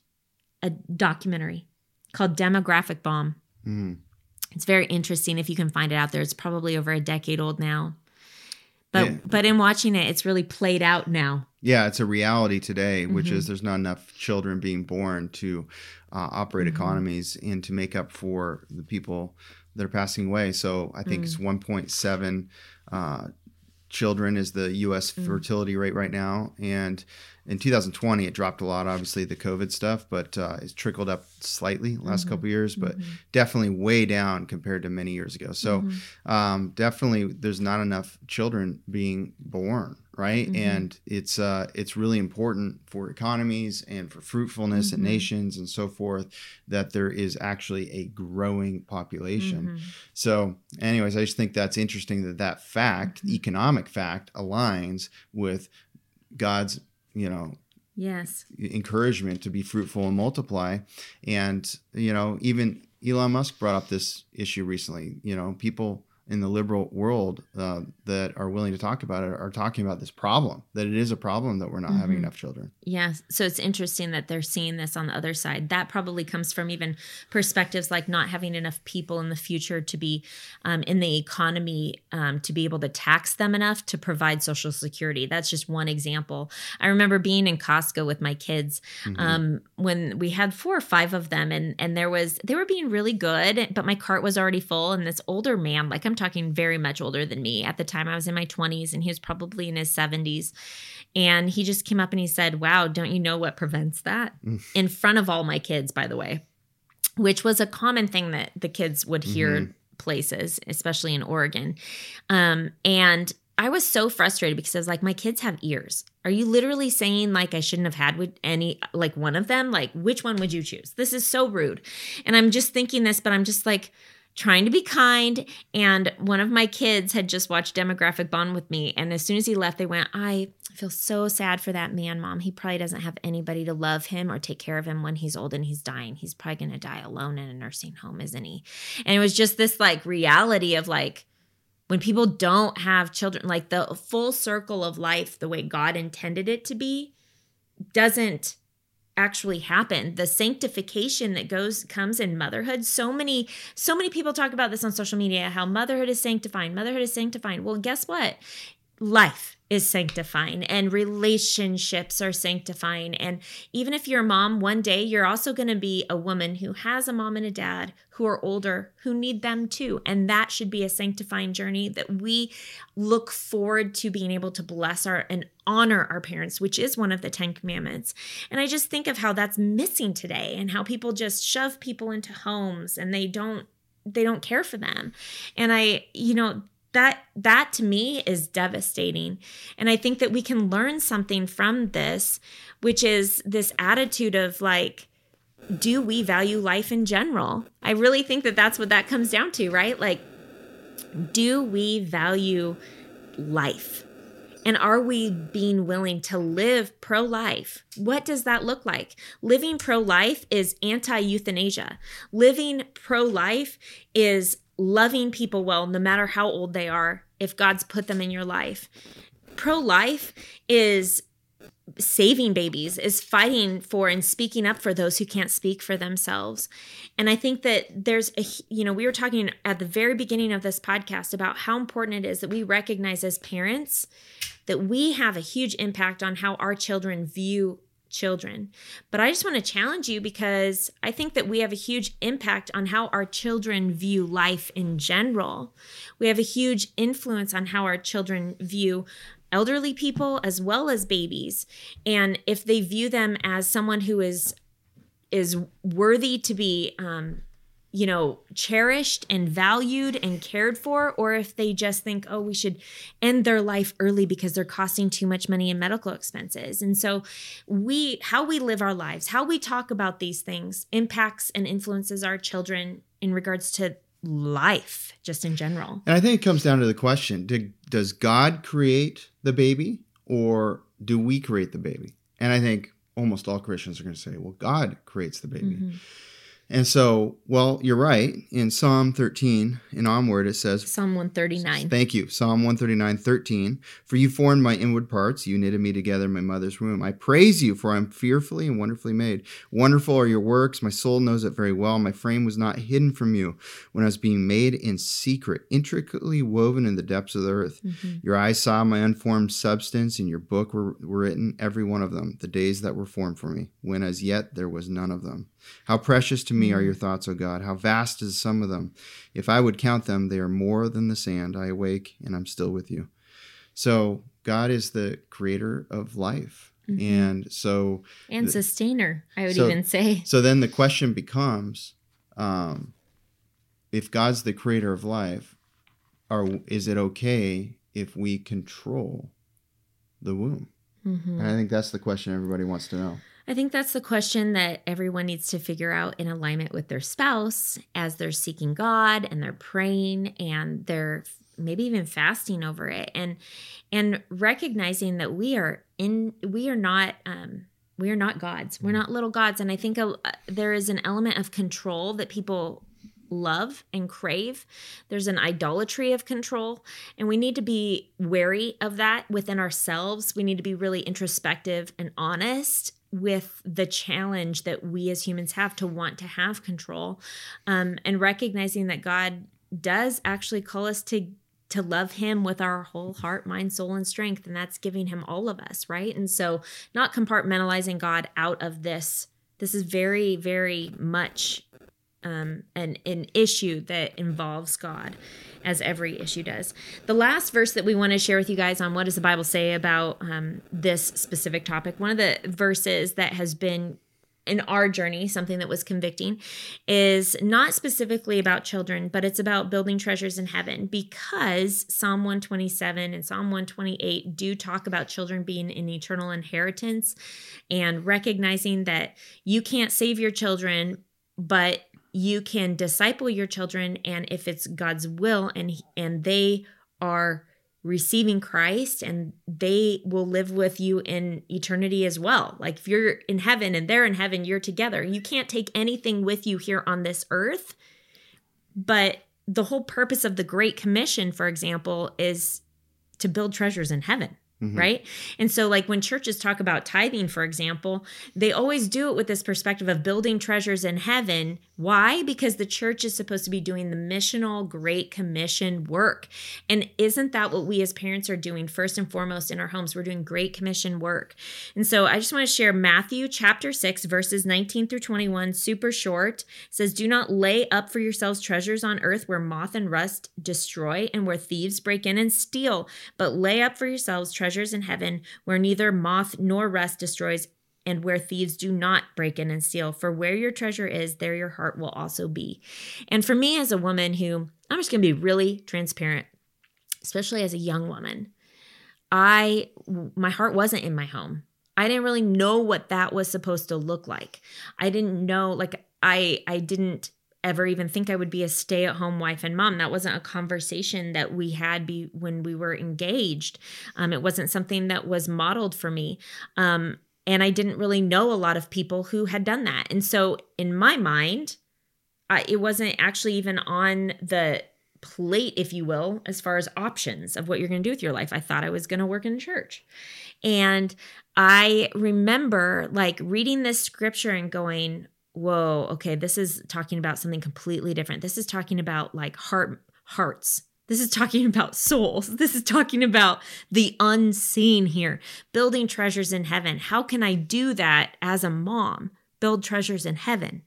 a documentary called Demographic Bomb. It's very interesting if you can find it out there. It's probably over a decade old now. But Yeah. but in watching it, it's really played out now. Yeah, it's a reality today, which Mm-hmm. is there's not enough children being born to uh, operate Mm-hmm. economies and to make up for the people that are passing away. So I think it's Mm. 1.7 uh, children is the U.S. Mm. fertility rate right now, and in 2020 it dropped a lot. Obviously the COVID stuff, but uh, it's trickled up slightly last Mm-hmm. couple of years, but definitely way down compared to many years ago. So Mm-hmm. um, definitely there's not enough children being born right Mm-hmm. and it's uh it's really important for economies and for fruitfulness Mm-hmm. and nations and so forth that there is actually a growing population Mm-hmm. so anyways i just think that's interesting that that fact Mm-hmm. economic fact aligns with god's you know Yes. encouragement to be fruitful and multiply. And, you know, even Elon Musk brought up this issue recently. You know, people in the liberal world uh, that are willing to talk about it are talking about this problem, that it is a problem that we're not having enough children. Yeah. So it's interesting that they're seeing this on the other side. That probably comes from even perspectives like not having enough people in the future to be um, in the economy um, to be able to tax them enough to provide Social Security. That's just one example. I remember being in Costco with my kids um, when we had four or five of them, and and there was they were being really good, but my cart was already full, and this older man, like I'm talking very much older than me at the time, I was in my 20s, and he was probably in his 70s. And he just came up and he said, Wow, don't you know what prevents that? In front of all my kids, by the way, which was a common thing that the kids would hear places, especially in Oregon. Um, and I was so frustrated because I was like, my kids have ears. Are you literally saying like I shouldn't have had with any like one of them? Like which one would you choose? This is so rude. And I'm just thinking this, but I'm just like trying to be kind. And one of my kids had just watched Demographic Bomb with me. And as soon as he left, they went, I feel so sad for that man, mom. He probably doesn't have anybody to love him or take care of him when he's old and he's dying. He's probably going to die alone in a nursing home, isn't he? And it was just this like reality of like, when people don't have children, like the full circle of life, the way God intended it to be, doesn't actually happen. The sanctification that goes comes in motherhood. So many so many people talk about this on social media how motherhood is sanctifying motherhood is sanctifying. Well guess what life is sanctifying and relationships are sanctifying. And even if you're a mom one day you're also going to be a woman who has a mom and a dad who are older who need them too. And that should be a sanctifying journey that we look forward to being able to bless our and honor our parents which is one of the 10 commandments. And i just think of how that's missing today and how people just shove people into homes and they don't they don't care for them. And i you know that that to me is devastating and i think that we can learn something from this which is this attitude of like do we value life in general i really think that that's what that comes down to right like do we value life and are we being willing to live pro life? What does that look like? Living pro life is anti euthanasia. Living pro life is loving people well, no matter how old they are, if God's put them in your life. Pro life is saving babies is fighting for and speaking up for those who can't speak for themselves and i think that there's a you know we were talking at the very beginning of this podcast about how important it is that we recognize as parents that we have a huge impact on how our children view children. But I just want to challenge you because I think that we have a huge impact on how our children view life in general. We have a huge influence on how our children view elderly people as well as babies. And if they view them as someone who is is worthy to be um, you know, cherished and valued and cared for, or if they just think, oh, we should end their life early because they're costing too much money in medical expenses. And so, we, how we live our lives, how we talk about these things impacts and influences our children in regards to life, just in general. And I think it comes down to the question did, Does God create the baby, or do we create the baby? And I think almost all Christians are going to say, well, God creates the baby. Mm-hmm. And so, well, you're right. In Psalm 13 and onward, it says Psalm 139. Thank you. Psalm 139, 13. For you formed my inward parts, you knitted me together in my mother's womb. I praise you, for I am fearfully and wonderfully made. Wonderful are your works. My soul knows it very well. My frame was not hidden from you when I was being made in secret, intricately woven in the depths of the earth. Mm-hmm. Your eyes saw my unformed substance, and your book were, were written, every one of them, the days that were formed for me, when as yet there was none of them. How precious to me are your mm. thoughts, O God. How vast is some of them. If I would count them, they are more than the sand. I awake and I'm still with you. So, God is the creator of life. Mm-hmm. And so, and the, sustainer, I would so, even say. So then the question becomes um, if God's the creator of life, are, is it okay if we control the womb? Mm-hmm. And I think that's the question everybody wants to know. I think that's the question that everyone needs to figure out in alignment with their spouse as they're seeking God and they're praying and they're maybe even fasting over it and and recognizing that we are in we are not um we are not gods. We're not little gods and I think a, there is an element of control that people love and crave. There's an idolatry of control, and we need to be wary of that within ourselves. We need to be really introspective and honest with the challenge that we as humans have to want to have control um, and recognizing that god does actually call us to to love him with our whole heart mind soul and strength and that's giving him all of us right? And so not compartmentalizing god out of this this is very very much um, an an issue that involves God, as every issue does. The last verse that we want to share with you guys on what does the Bible say about um, this specific topic. One of the verses that has been in our journey, something that was convicting, is not specifically about children, but it's about building treasures in heaven because Psalm 127 and Psalm 128 do talk about children being an eternal inheritance and recognizing that you can't save your children, but you can disciple your children and if it's God's will and and they are receiving Christ and they will live with you in eternity as well. Like if you're in heaven and they're in heaven, you're together. You can't take anything with you here on this earth. But the whole purpose of the Great Commission, for example, is to build treasures in heaven. Mm-hmm. Right. And so, like when churches talk about tithing, for example, they always do it with this perspective of building treasures in heaven. Why? Because the church is supposed to be doing the missional Great Commission work. And isn't that what we as parents are doing first and foremost in our homes? We're doing Great Commission work. And so, I just want to share Matthew chapter 6, verses 19 through 21, super short. It says, Do not lay up for yourselves treasures on earth where moth and rust destroy and where thieves break in and steal, but lay up for yourselves treasures treasures in heaven where neither moth nor rust destroys and where thieves do not break in and steal. For where your treasure is, there your heart will also be. And for me, as a woman who, I'm just going to be really transparent. especially as a young woman, I my heart wasn't in my home. I didn't really know what that was supposed to look like. I didn't know like I I didn't ever even think I would be a stay-at-home wife and mom. That wasn't a conversation that we had be when we were engaged. Um, it wasn't something that was modeled for me. Um, and I didn't really know a lot of people who had done that. And so in my mind, it wasn't actually even on the plate, if you will, as far as options of what you're going to do with your life. I thought I was going to work in church. And I remember like reading this scripture and going, whoa, okay, this is talking about something completely different. This is talking about like heart hearts. This is talking about souls. This is talking about the unseen here, building treasures in heaven. How can I do that as a mom? Build treasures in heaven.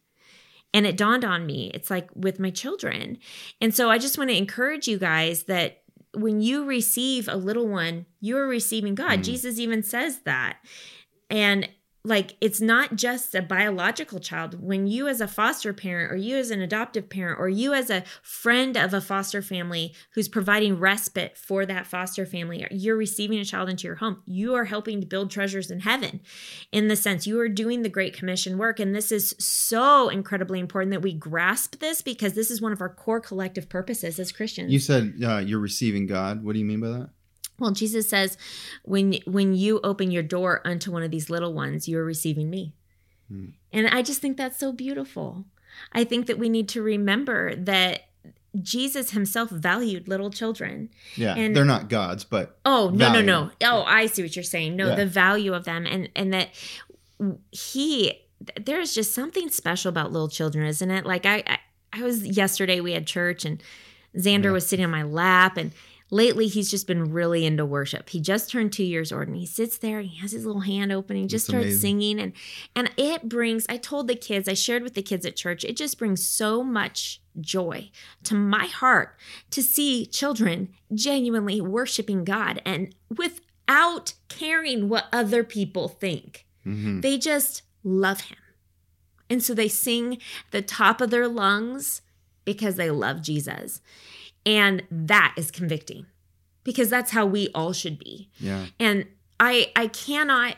And it dawned on me, it's like with my children. And so I just want to encourage you guys that when you receive a little one, you're receiving God. Mm. Jesus even says that. And like it's not just a biological child. When you as a foster parent or you as an adoptive parent or you as a friend of a foster family who's providing respite for that foster family you're receiving a child into your home. You are helping to build treasures in heaven in the sense you are doing the great commission work. And this is so incredibly important that we grasp this because this is one of our core collective purposes as christians. You said uh, you're receiving god. What do you mean by that well, Jesus says, when when you open your door unto one of these little ones, you are receiving me. Hmm. And I just think that's so beautiful. I think that we need to remember that Jesus himself valued little children. Yeah. And they're not gods, but Oh, no, value. no, no. Oh, I see what you're saying. No, yeah. the value of them and and that he there's just something special about little children, isn't it? Like I I, I was yesterday we had church and Xander yeah. was sitting on my lap and lately he's just been really into worship. He just turned two years old and he sits there and he has his little hand open. And he just That's starts amazing. singing and and it brings. I told the kids, I shared with the kids at church. It just brings so much joy to my heart to see children genuinely worshiping God and without caring what other people think. Mm-hmm. They just love Him. And so they sing the top of their lungs because they love Jesus. And that is convicting because that's how we all should be. Yeah. And I I cannot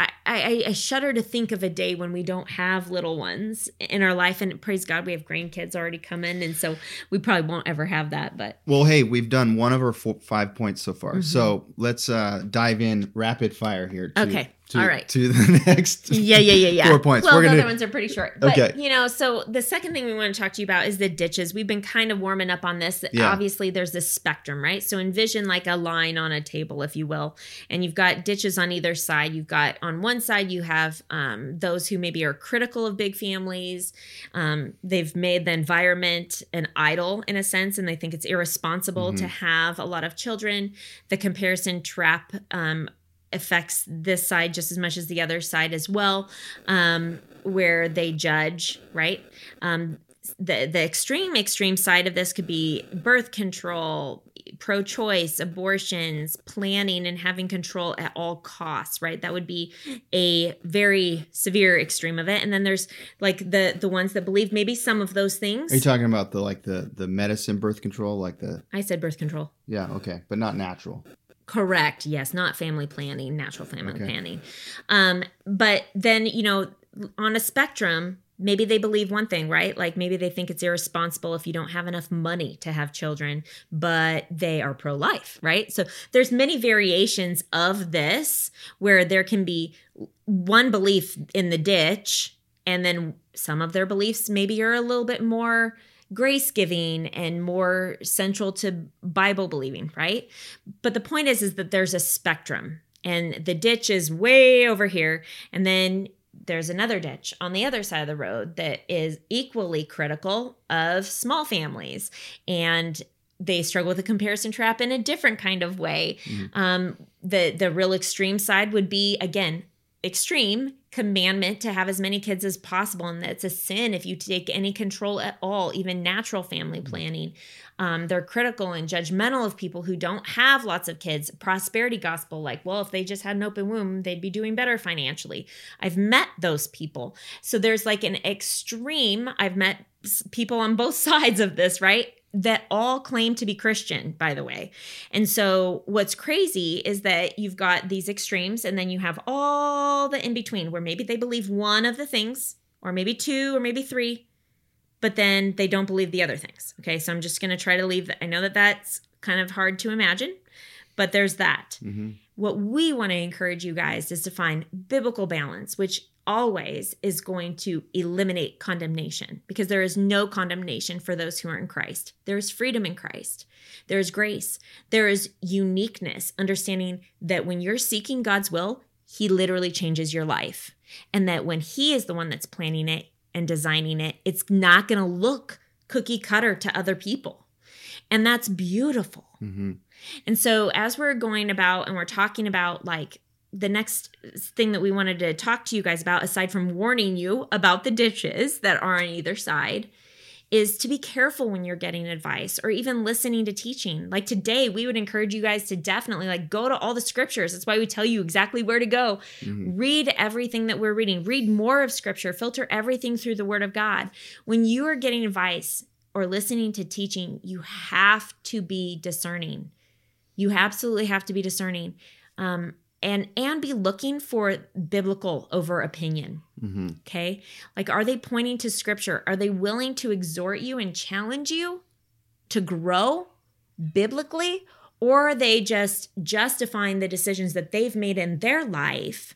I, I, I, shudder to think of a day when we don't have little ones in our life. And praise God, we have grandkids already coming. And so we probably won't ever have that. But well, hey, we've done one of our four, five points so far. Mm-hmm. So let's uh, dive in rapid fire here. To, okay to, All right. to the next yeah yeah yeah yeah. four points. Well We're the gonna... other ones are pretty short. But okay. you know so the second thing we want to talk to you about is the ditches. We've been kind of warming up on this. Yeah. obviously there's this spectrum right? So envision like a line on a table if you will and you've got ditches on either side. You've got on one side you have um, those who maybe are critical of big families. Um, they've made the environment an idol in a sense and they think it's irresponsible mm-hmm. to have a lot of children. The comparison trap um, affects this side just as much as the other side as well, um, where they judge, right? Um, the the extreme extreme side of this could be birth control pro-choice abortions planning and having control at all costs right? That would be a very severe extreme of it. And then there's like the the ones that believe maybe some of those things. Are you talking about the like the the medicine birth control like the i said birth control. Yeah okay but not natural Correct. Yes, not family planning, natural family okay. planning. Um, but then, you know, on a spectrum, maybe they believe one thing, right? Like maybe they think it's irresponsible if you don't have enough money to have children, but they are pro-life, right? So there's many variations of this where there can be one belief in the ditch and then some of their beliefs maybe are a little bit more grace giving and more central to Bible believing, right? But the point is, is that there's a spectrum and the ditch is way over here. And then there's another ditch on the other side of the road that is equally critical of small families. And they struggle with the comparison trap in a different kind of way. Mm-hmm. Um, the the real extreme side would be again extreme commandment to have as many kids as possible and it's a sin if you take any control at all even natural family mm-hmm. planning. Um, they're critical and judgmental of people who don't have lots of kids. Prosperity gospel like well if they just had an open womb they'd be doing better financially. I've met those people. So there's like an extreme i've met people on both sides of this right that all claim to be Christian, by the way. And so what's crazy is that you've got these extremes and then you have all the in between where maybe they believe one of the things or maybe two or maybe three, but then they don't believe the other things. Okay? So I'm just going to try to leave that. I know that that's kind of hard to imagine, but there's that. Mm-hmm. What we want to encourage you guys is to find biblical balance, which always is going to eliminate condemnation because there is no condemnation for those who are in Christ. There is freedom in Christ. There is grace. There is uniqueness, understanding that when you're seeking God's will, He literally changes your life. And that when He is the one that's planning it and designing it, it's not going to look cookie cutter to other people. And that's beautiful. Mm-hmm. And so, as we're going about and we're talking about like the next thing that we wanted to talk to you guys about, aside from warning you about the ditches that are on either side, is to be careful when you're getting advice or even listening to teaching. Like today, we would encourage you guys to definitely like go to all the scriptures. That's why we tell you exactly where to go. Mm-hmm. Read everything that we're reading. Read more of scripture. Filter everything through the word of God. When you are getting advice or listening to teaching, you have to be discerning. You absolutely have to be discerning. Um, and and be looking for biblical over opinion Mm-hmm. okay? Like are they pointing to scripture? Are they willing to exhort you and challenge you to grow biblically or are they just justifying the decisions that they've made in their life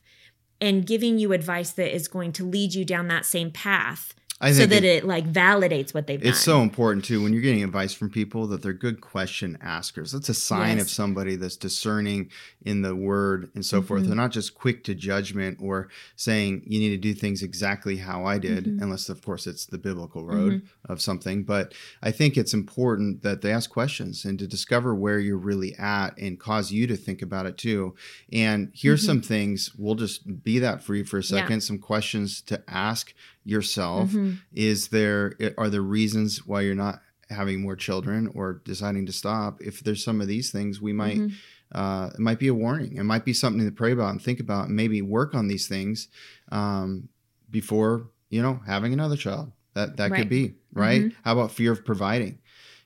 and giving you advice that is going to lead you down that same path I so that it- it, like validates what they've done It's so important too when you're getting advice from people that they're good question askers. That's a sign Yes. of somebody that's discerning in the word and so forth. Mhm. They're not just quick to judgment or saying you need to do things exactly how I did, Mhm. unless of course it's the biblical road Mhm. of something. But I think it's important that they ask questions and to discover where you're really at and cause you to think about it too. And here's Mhm. some things we'll just be that for you for a Yeah. second. Some questions to ask yourself Mhm. is there are there reasons why you're not having more children or deciding to stop if there's some of these things we might Mhm. uh, it might be a warning it might be something to pray about and think about and maybe work on these things um, before you know having another child that that Right. could be right Mhm. how about fear of providing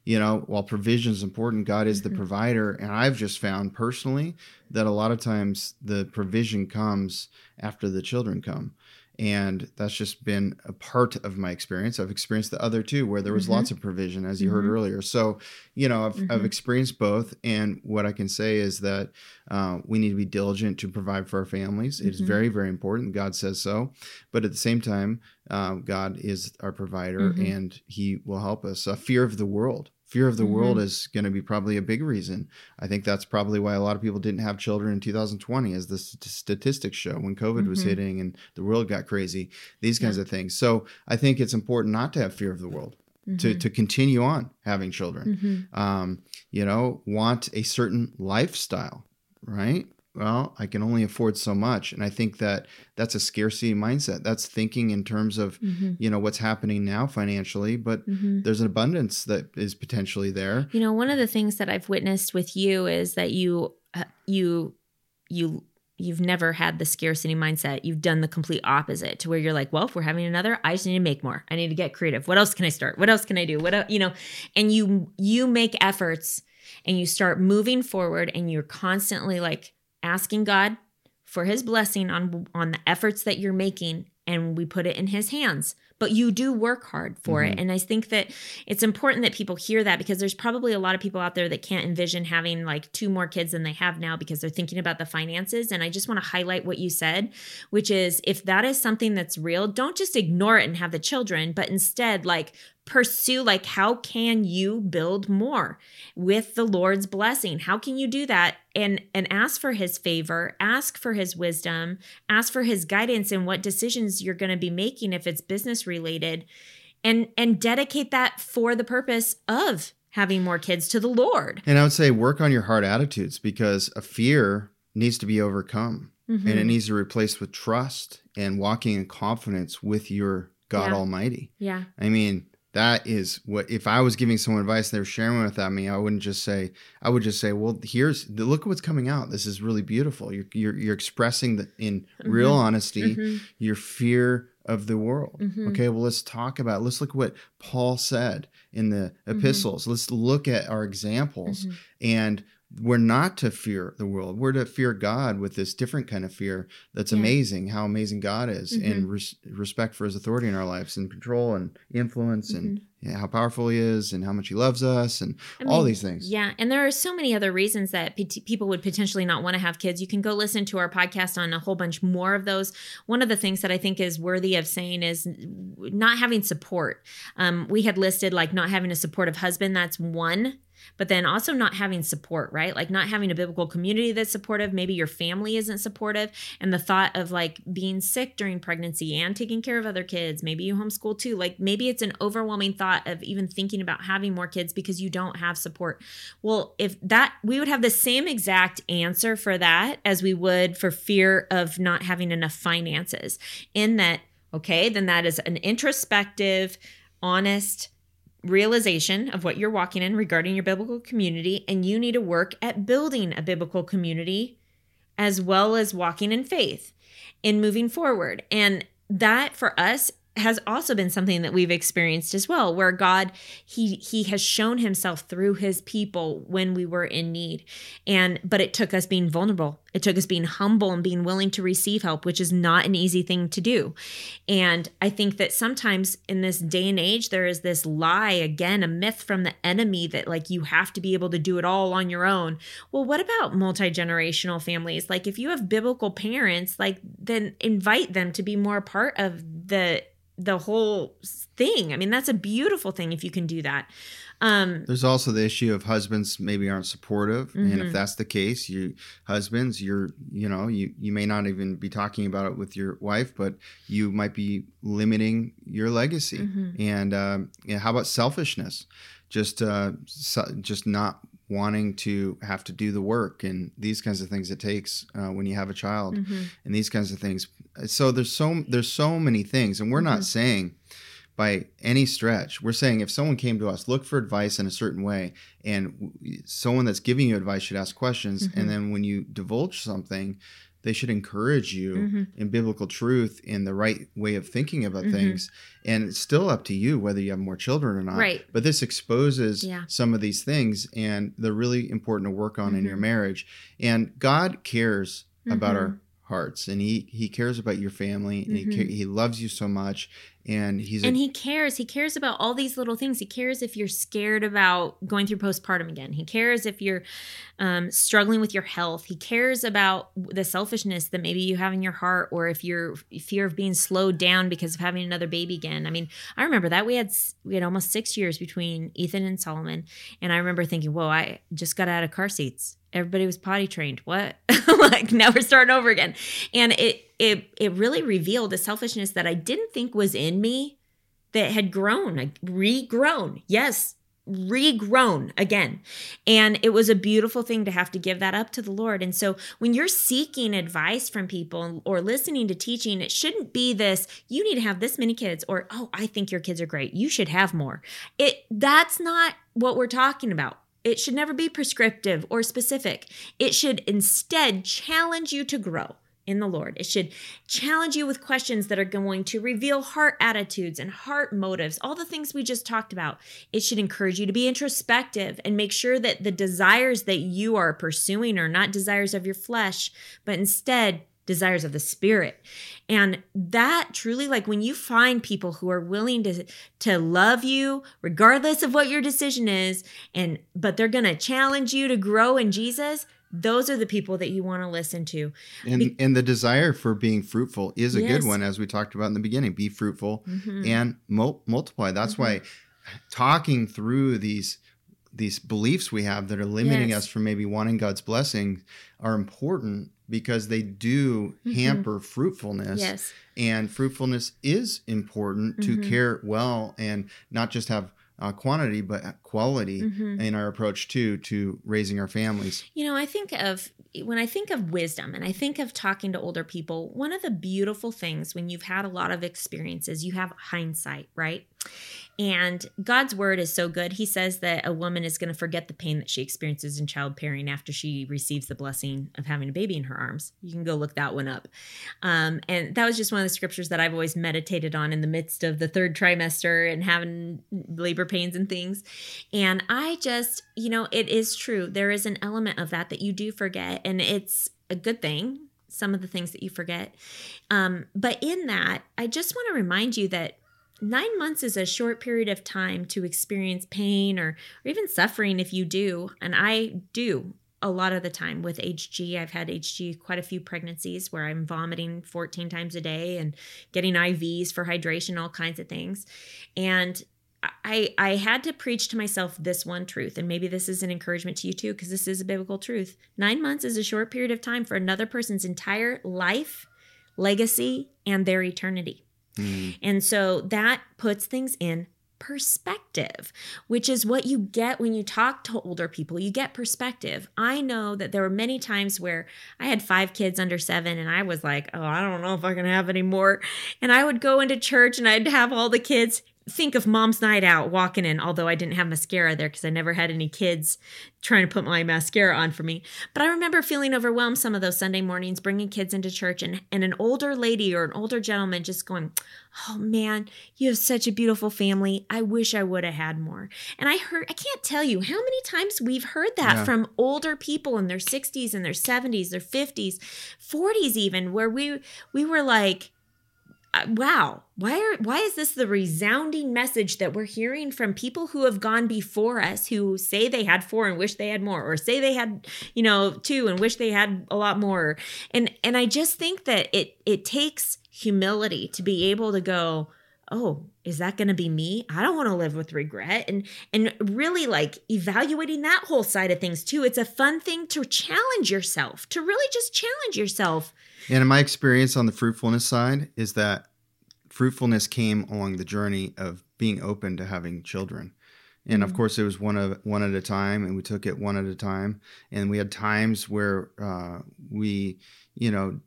you know while provision is important god is the Mhm. provider and i've just found personally that a lot of times the provision comes after the children come and that's just been a part of my experience i've experienced the other two where there was Mhm. lots of provision as you heard Mhm. earlier so you know i've, I've Mhm. experienced both and what i can say is that uh, we need to be diligent to provide for our families it's Mhm. very very important god says so but at the same time uh, god is our provider Mhm. and he will help us a fear of the world fear of the world Mhm. is going to be probably a big reason i think that's probably why a lot of people didn't have children in 2020 as the st- statistics show when covid was Mhm. hitting and the world got crazy these kinds of things so i think it's important not to have fear of the world to, Mhm. to continue on having children Mhm. um, you know want a certain lifestyle right well i can only afford so much and i think that that's a scarcity mindset that's thinking in terms of Mhm. you know what's happening now financially but Mhm. there's an abundance that is potentially there You know, one of the things that I've witnessed with you is that you uh, you you you've never had the scarcity mindset. You've done the complete opposite to where you're like, well, if we're having another, I just need to make more. I need to get creative. What else can I start? What else can I do? What el- you know, and you you make efforts and you start moving forward and you're constantly like asking God for his blessing on on the efforts that you're making and we put it in his hands. But you do work hard for it. Mhm. and i think that it's important that people hear that because there's probably a lot of people out there that can't envision having like two more kids than they have now because they're thinking about the finances. And i just want to highlight what you said which is if that is something that's real don't just ignore it and have the children but instead like pursue like how can you build more with the lord's blessing how can you do that and and ask for his favor ask for his wisdom ask for his guidance in what decisions you're going to be making if it's business related and and dedicate that for the purpose of having more kids to the lord and i would say work on your heart attitudes because a fear needs to be overcome and it Mhm. needs to be replaced with trust and walking in confidence with your god Yeah. almighty yeah I mean, that is what if I was giving someone advice and they were sharing it with me, I wouldn't just say I would just say, well, here's look at what's coming out. This is really beautiful. You're you're, you're expressing the, in real Mhm. honesty Mhm. your fear of the world. Mhm. Okay, well, let's talk about. Let's look at what Paul said in the epistles. Let's look at our examples, Mhm. and we're not to fear the world. We're to fear God with this different kind of fear that's Yeah. amazing. How amazing God is, and Mhm. res- respect for His authority in our lives, and control and influence, and yeah, how powerful He is, and how much He loves us, and I all mean, these things. Yeah, and there are so many other reasons that p- people would potentially not want to have kids. You can go listen to our podcast on a whole bunch more of those. One of the things that I think is worthy of saying is not having support. Um, we had listed like not having a supportive husband. That's one. But then also not having support, right? Like not having a biblical community that's supportive. Maybe your family isn't supportive. And the thought of like being sick during pregnancy and taking care of other kids. Maybe you homeschool too. Like maybe it's an overwhelming thought of even thinking about having more kids because you don't have support. Well, if that, we would have the same exact answer for that as we would for fear of not having enough finances. In that, okay, then that is an introspective, honest, realization of what you're walking in regarding your biblical community, and you need to work at building a biblical community as well as walking in faith in moving forward. And that for us has also been something that we've experienced as well where God he he has shown himself through his people when we were in need and but it took us being vulnerable it took us being humble and being willing to receive help which is not an easy thing to do. And i think that sometimes in this day and age there is this lie again a myth from the enemy that like you have to be able to do it all on your own. Well what about multi-generational families? Like if you have biblical parents like then invite them to be more part of the the whole thing. I mean that's a beautiful thing if you can do that um There's also the issue of husbands maybe aren't supportive, and Mhm. if that's the case, you husbands, you're you know you you may not even be talking about it with your wife, but you might be limiting your legacy. Mhm. And um, yeah, how about selfishness? Just uh, so, just not wanting to have to do the work and these kinds of things it takes uh, when you have a child Mhm. and these kinds of things. So there's so there's so many things, and we're not saying by any stretch. We're saying if someone came to us, look for advice in a certain way, and someone that's giving you advice should ask questions, Mhm. and then when you divulge something, they should encourage you Mhm. in biblical truth in the right way of thinking about Mhm. things. And it's still up to you whether you have more children or not. Right. But this exposes Yeah. some of these things, and they're really important to work on in your Mhm. marriage. And God cares about Mhm. our hearts, and He He cares about your family, and he, Mhm. ca- he loves you so much, and He's a and he cares he cares about all these little things. He cares if you're scared about going through postpartum again. He cares if you're um, struggling with your health. He cares about the selfishness that maybe you have in your heart or if you're fear of being slowed down because of having another baby again. I mean i remember that we had we had almost six years between ethan and solomon and i remember thinking whoa i just got out of car seats everybody was potty trained. What? Like now we're starting over again. And it it it really revealed a selfishness that i didn't think was in me that had grown like regrown. Yes regrown again. And it was a beautiful thing to have to give that up to the lord. And so when you're seeking advice from people or listening to teaching it shouldn't be this you need to have this many kids or oh i think your kids are great. You should have more. It that's not what we're talking about it should never be prescriptive or specific. It should instead challenge you to grow in the Lord. It should challenge you with questions that are going to reveal heart attitudes and heart motives, all the things we just talked about. It should encourage you to be introspective and make sure that the desires that you are pursuing are not desires of your flesh, but instead desires of the spirit and that truly like when you find people who are willing to to love you regardless of what your decision is and but they're going to challenge you to grow in Jesus those are the people that you want to listen to and and the desire for being fruitful is a Yes. good one as we talked about in the beginning be fruitful Mhm. and mul- multiply that's Mhm. why talking through these these beliefs we have that are limiting Yes. us from maybe wanting god's blessing are important because they do Mhm. hamper fruitfulness yes and fruitfulness is important to Mhm. care well and not just have uh, quantity but quality Mhm. in our approach too to raising our families You know, I think of when I think of wisdom and I think of talking to older people, one of the beautiful things when you've had a lot of experiences, you have hindsight, right? And God's word is so good. He says that a woman is going to forget the pain that she experiences in childbearing after she receives the blessing of having a baby in her arms. You can go look that one up. Um, and that was just one of the scriptures that I've always meditated on in the midst of the third trimester and having labor pains and things. And I just, you know, it is true. There is an element of that that you do forget, and it's a good thing some of the things that you forget. Um, but in that, I just want to remind you that nine months is a short period of time to experience pain or, or even suffering if you do. And I do a lot of the time with HG. I've had HG quite a few pregnancies where I'm vomiting 14 times a day and getting IVs for hydration, all kinds of things. And I I had to preach to myself this one truth, and maybe this is an encouragement to you too, because this is a biblical truth. Nine months is a short period of time for another person's entire life, legacy, and their eternity. Mm. And so that puts things in perspective, which is what you get when you talk to older people. You get perspective. I know that there were many times where I had five kids under seven and I was like, oh, I don't know if I can have any more. And I would go into church and I'd have all the kids think of mom's night out walking in, although I didn't have mascara there because I never had any kids trying to put my mascara on for me. But I remember feeling overwhelmed some of those Sunday mornings, bringing kids into church and, and an older lady or an older gentleman just going, Oh man, you have such a beautiful family. I wish I would have had more. And I heard, I can't tell you how many times we've heard that yeah. from older people in their 60s and their 70s, their 50s, 40s even, where we we were like, Uh, wow why are why is this the resounding message that we're hearing from people who have gone before us who say they had four and wish they had more or say they had you know two and wish they had a lot more? And and i just think that it it takes humility to be able to go oh is that going to be me i don't want to live with regret and and really like evaluating that whole side of things too it's a fun thing to challenge yourself to really just challenge yourself and in my experience on the fruitfulness side is that fruitfulness came along the journey of being open to having children. And mm-hmm. of course, it was one of one at a time, and we took it one at a time. And we had times where uh, we, you know,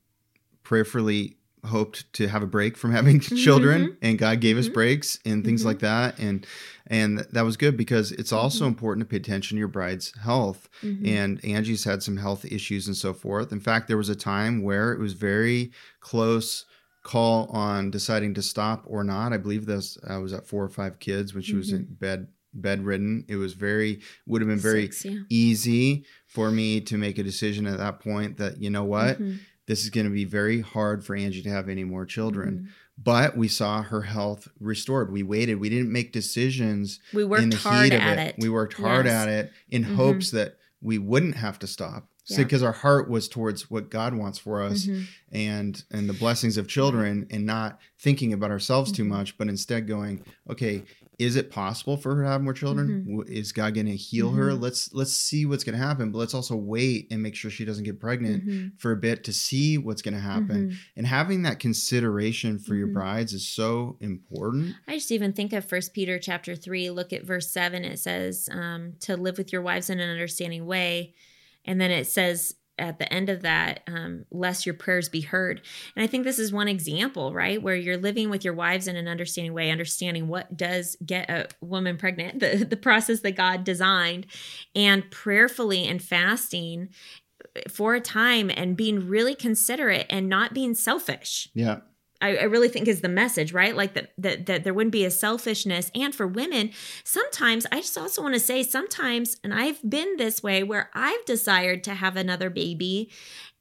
prayerfully hoped to have a break from having children mm-hmm. and God gave us mm-hmm. breaks and things mm-hmm. like that and and that was good because it's also mm-hmm. important to pay attention to your bride's health mm-hmm. and Angie's had some health issues and so forth. In fact, there was a time where it was very close call on deciding to stop or not. I believe this I was at 4 or 5 kids when she was in bed bedridden. It was very would have been very Six, yeah. easy for me to make a decision at that point that you know what this is going to be very hard for Angie to have any more children. Mm-hmm. But we saw her health restored. We waited. We didn't make decisions. We worked hard at it. it. We worked hard yes. at it in mm-hmm. hopes that we wouldn't have to stop. Yeah. because our heart was towards what God wants for us mm-hmm. and and the blessings of children and not thinking about ourselves mm-hmm. too much, but instead going, okay, is it possible for her to have more children mm-hmm. is god going to heal mm-hmm. her let's let's see what's going to happen but let's also wait and make sure she doesn't get pregnant mm-hmm. for a bit to see what's going to happen mm-hmm. and having that consideration for your mm-hmm. brides is so important i just even think of first peter chapter 3 look at verse 7 it says um, to live with your wives in an understanding way and then it says at the end of that, um, lest your prayers be heard. And I think this is one example, right, where you're living with your wives in an understanding way, understanding what does get a woman pregnant, the, the process that God designed, and prayerfully and fasting for a time and being really considerate and not being selfish. Yeah. I, I, really think is the message, right? Like that, that that there wouldn't be a selfishness. And for women, sometimes I just also want to say sometimes, and I've been this way where I've desired to have another baby,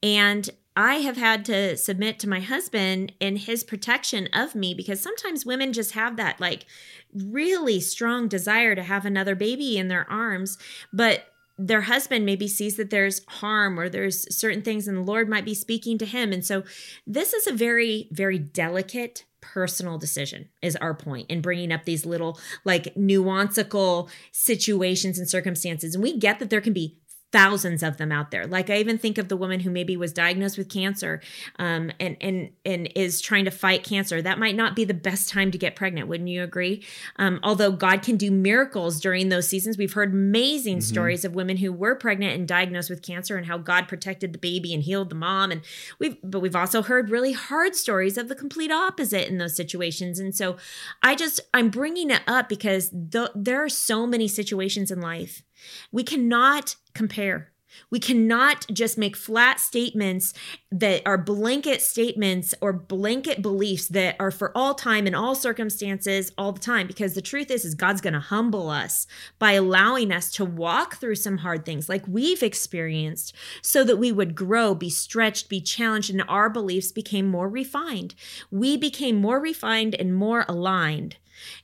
and I have had to submit to my husband in his protection of me because sometimes women just have that like really strong desire to have another baby in their arms, but their husband maybe sees that there's harm or there's certain things and the Lord might be speaking to him. And so this is a very, very delicate personal decision is our point in bringing up these little like nuanceical situations and circumstances. And we get that there can be thousands of them out there. Like i even think of the woman who maybe was diagnosed with cancer um, and and and is trying to fight cancer. That might not be the best time to get pregnant wouldn't you agree? Um, although god can do miracles during those seasons. We've heard amazing mm-hmm. stories of women who were pregnant and diagnosed with cancer and how god protected the baby and healed the mom. And we've but we've also heard really hard stories of the complete opposite in those situations. And so i just i'm bringing it up because the, there are so many situations in life we cannot compare. We cannot just make flat statements that are blanket statements or blanket beliefs that are for all time in all circumstances all the time because the truth is is God's going to humble us by allowing us to walk through some hard things like we've experienced so that we would grow, be stretched, be challenged and our beliefs became more refined. We became more refined and more aligned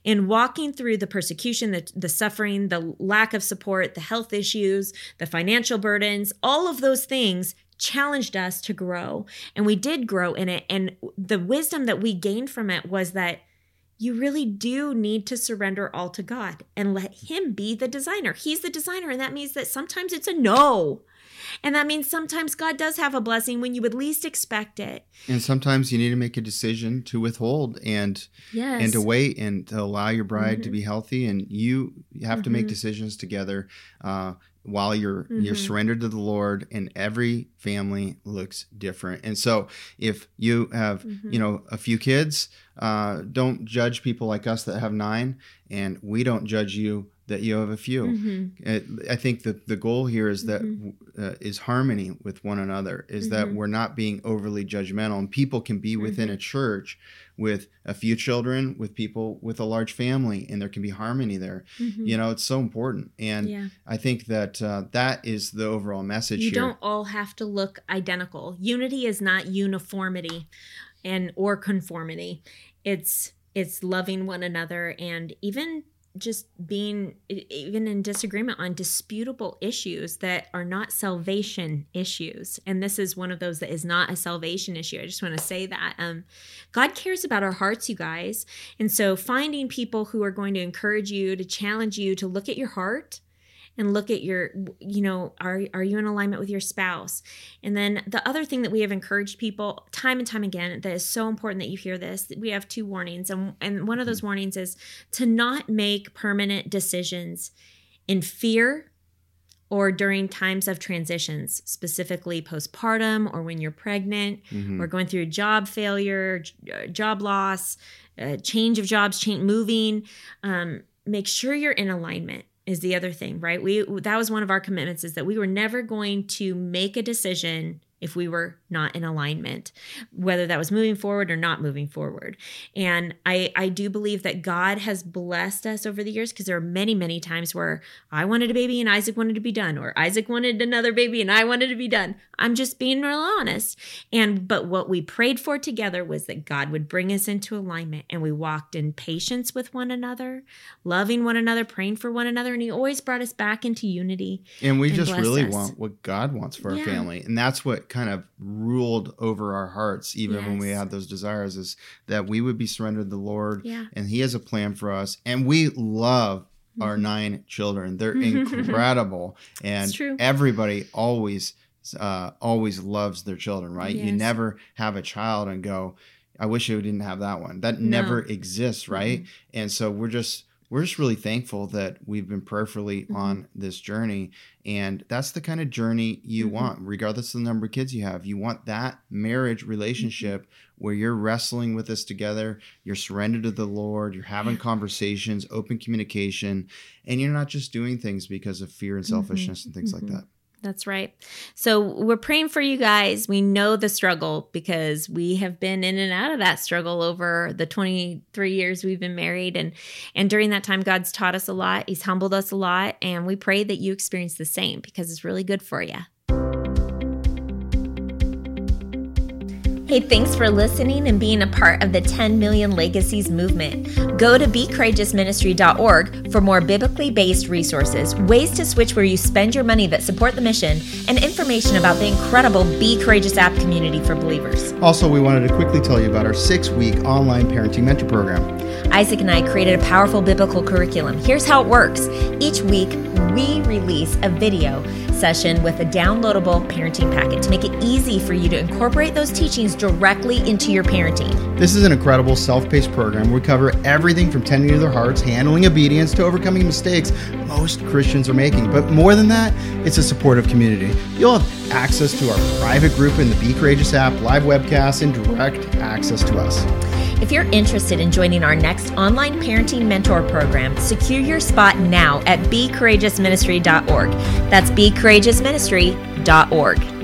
in walking through the persecution, the, the suffering, the lack of support, the health issues, the financial burdens, all of those things challenged us to grow. And we did grow in it. And the wisdom that we gained from it was that you really do need to surrender all to God and let Him be the designer. He's the designer. And that means that sometimes it's a no. And that means sometimes God does have a blessing when you would least expect it. And sometimes you need to make a decision to withhold and yes. and to wait and to allow your bride mm-hmm. to be healthy. And you have mm-hmm. to make mm-hmm. decisions together. Uh, while you're mm-hmm. you're surrendered to the Lord and every family looks different. And so if you have, mm-hmm. you know, a few kids, uh, don't judge people like us that have nine and we don't judge you that you have a few. Mm-hmm. I think that the goal here is that mm-hmm. uh, is harmony with one another. Is mm-hmm. that we're not being overly judgmental, and people can be within mm-hmm. a church with a few children, with people with a large family, and there can be harmony there. Mm-hmm. You know, it's so important, and yeah. I think that uh, that is the overall message. You here. don't all have to look identical. Unity is not uniformity, and or conformity. It's it's loving one another and even just being even in disagreement on disputable issues that are not salvation issues. And this is one of those that is not a salvation issue. I just want to say that um, god cares about our hearts you guys. And so finding people who are going to encourage you to challenge you to look at your heart and look at your you know are are you in alignment with your spouse and then the other thing that we have encouraged people time and time again that is so important that you hear this we have two warnings and and one of those mm-hmm. warnings is to not make permanent decisions in fear or during times of transitions, specifically postpartum or when you're pregnant mm-hmm. or going through job failure, uh, job loss, uh, change of jobs, change moving. Um, make sure you're in alignment is the other thing, right? We that was one of our commitments is that we were never going to make a decision if we were not in alignment, whether that was moving forward or not moving forward. And I, I do believe that God has blessed us over the years because there are many, many times where I wanted a baby and Isaac wanted to be done, or Isaac wanted another baby and I wanted to be done. I'm just being real honest. And but what we prayed for together was that God would bring us into alignment and we walked in patience with one another, loving one another, praying for one another, and He always brought us back into unity. And we and just really us. want what God wants for yeah. our family. And that's what kind of ruled over our hearts, even yes. when we had those desires, is that we would be surrendered to the Lord. Yeah. And He has a plan for us. And we love our mm-hmm. nine children. They're incredible. and everybody always uh, always loves their children, right? Yes. You never have a child and go, I wish I didn't have that one. That no. never exists, right? Mm-hmm. And so we're just we're just really thankful that we've been prayerfully mm-hmm. on this journey. And that's the kind of journey you mm-hmm. want, regardless of the number of kids you have. You want that marriage relationship mm-hmm. where you're wrestling with this together, you're surrendered to the Lord, you're having conversations, open communication, and you're not just doing things because of fear and mm-hmm. selfishness and things like mm-hmm. that. That's right. So we're praying for you guys. We know the struggle because we have been in and out of that struggle over the 23 years we've been married and and during that time God's taught us a lot. He's humbled us a lot and we pray that you experience the same because it's really good for you. Hey, thanks for listening and being a part of the 10 Million Legacies movement. Go to becourageousministry.org for more biblically based resources, ways to switch where you spend your money that support the mission, and information about the incredible Be Courageous app community for believers. Also, we wanted to quickly tell you about our six week online parenting mentor program. Isaac and I created a powerful biblical curriculum. Here's how it works each week, we release a video session with a downloadable parenting packet to make it easy for you to incorporate those teachings directly into your parenting. This is an incredible self paced program we cover everything from tending to their hearts, handling obedience, to overcoming mistakes most Christians are making. But more than that, it's a supportive community. You'll have access to our private group in the Be Courageous app, live webcasts, and direct access to us. If you're interested in joining our next online parenting mentor program, secure your spot now at becourageousministry.org. That's becourageousministry.org.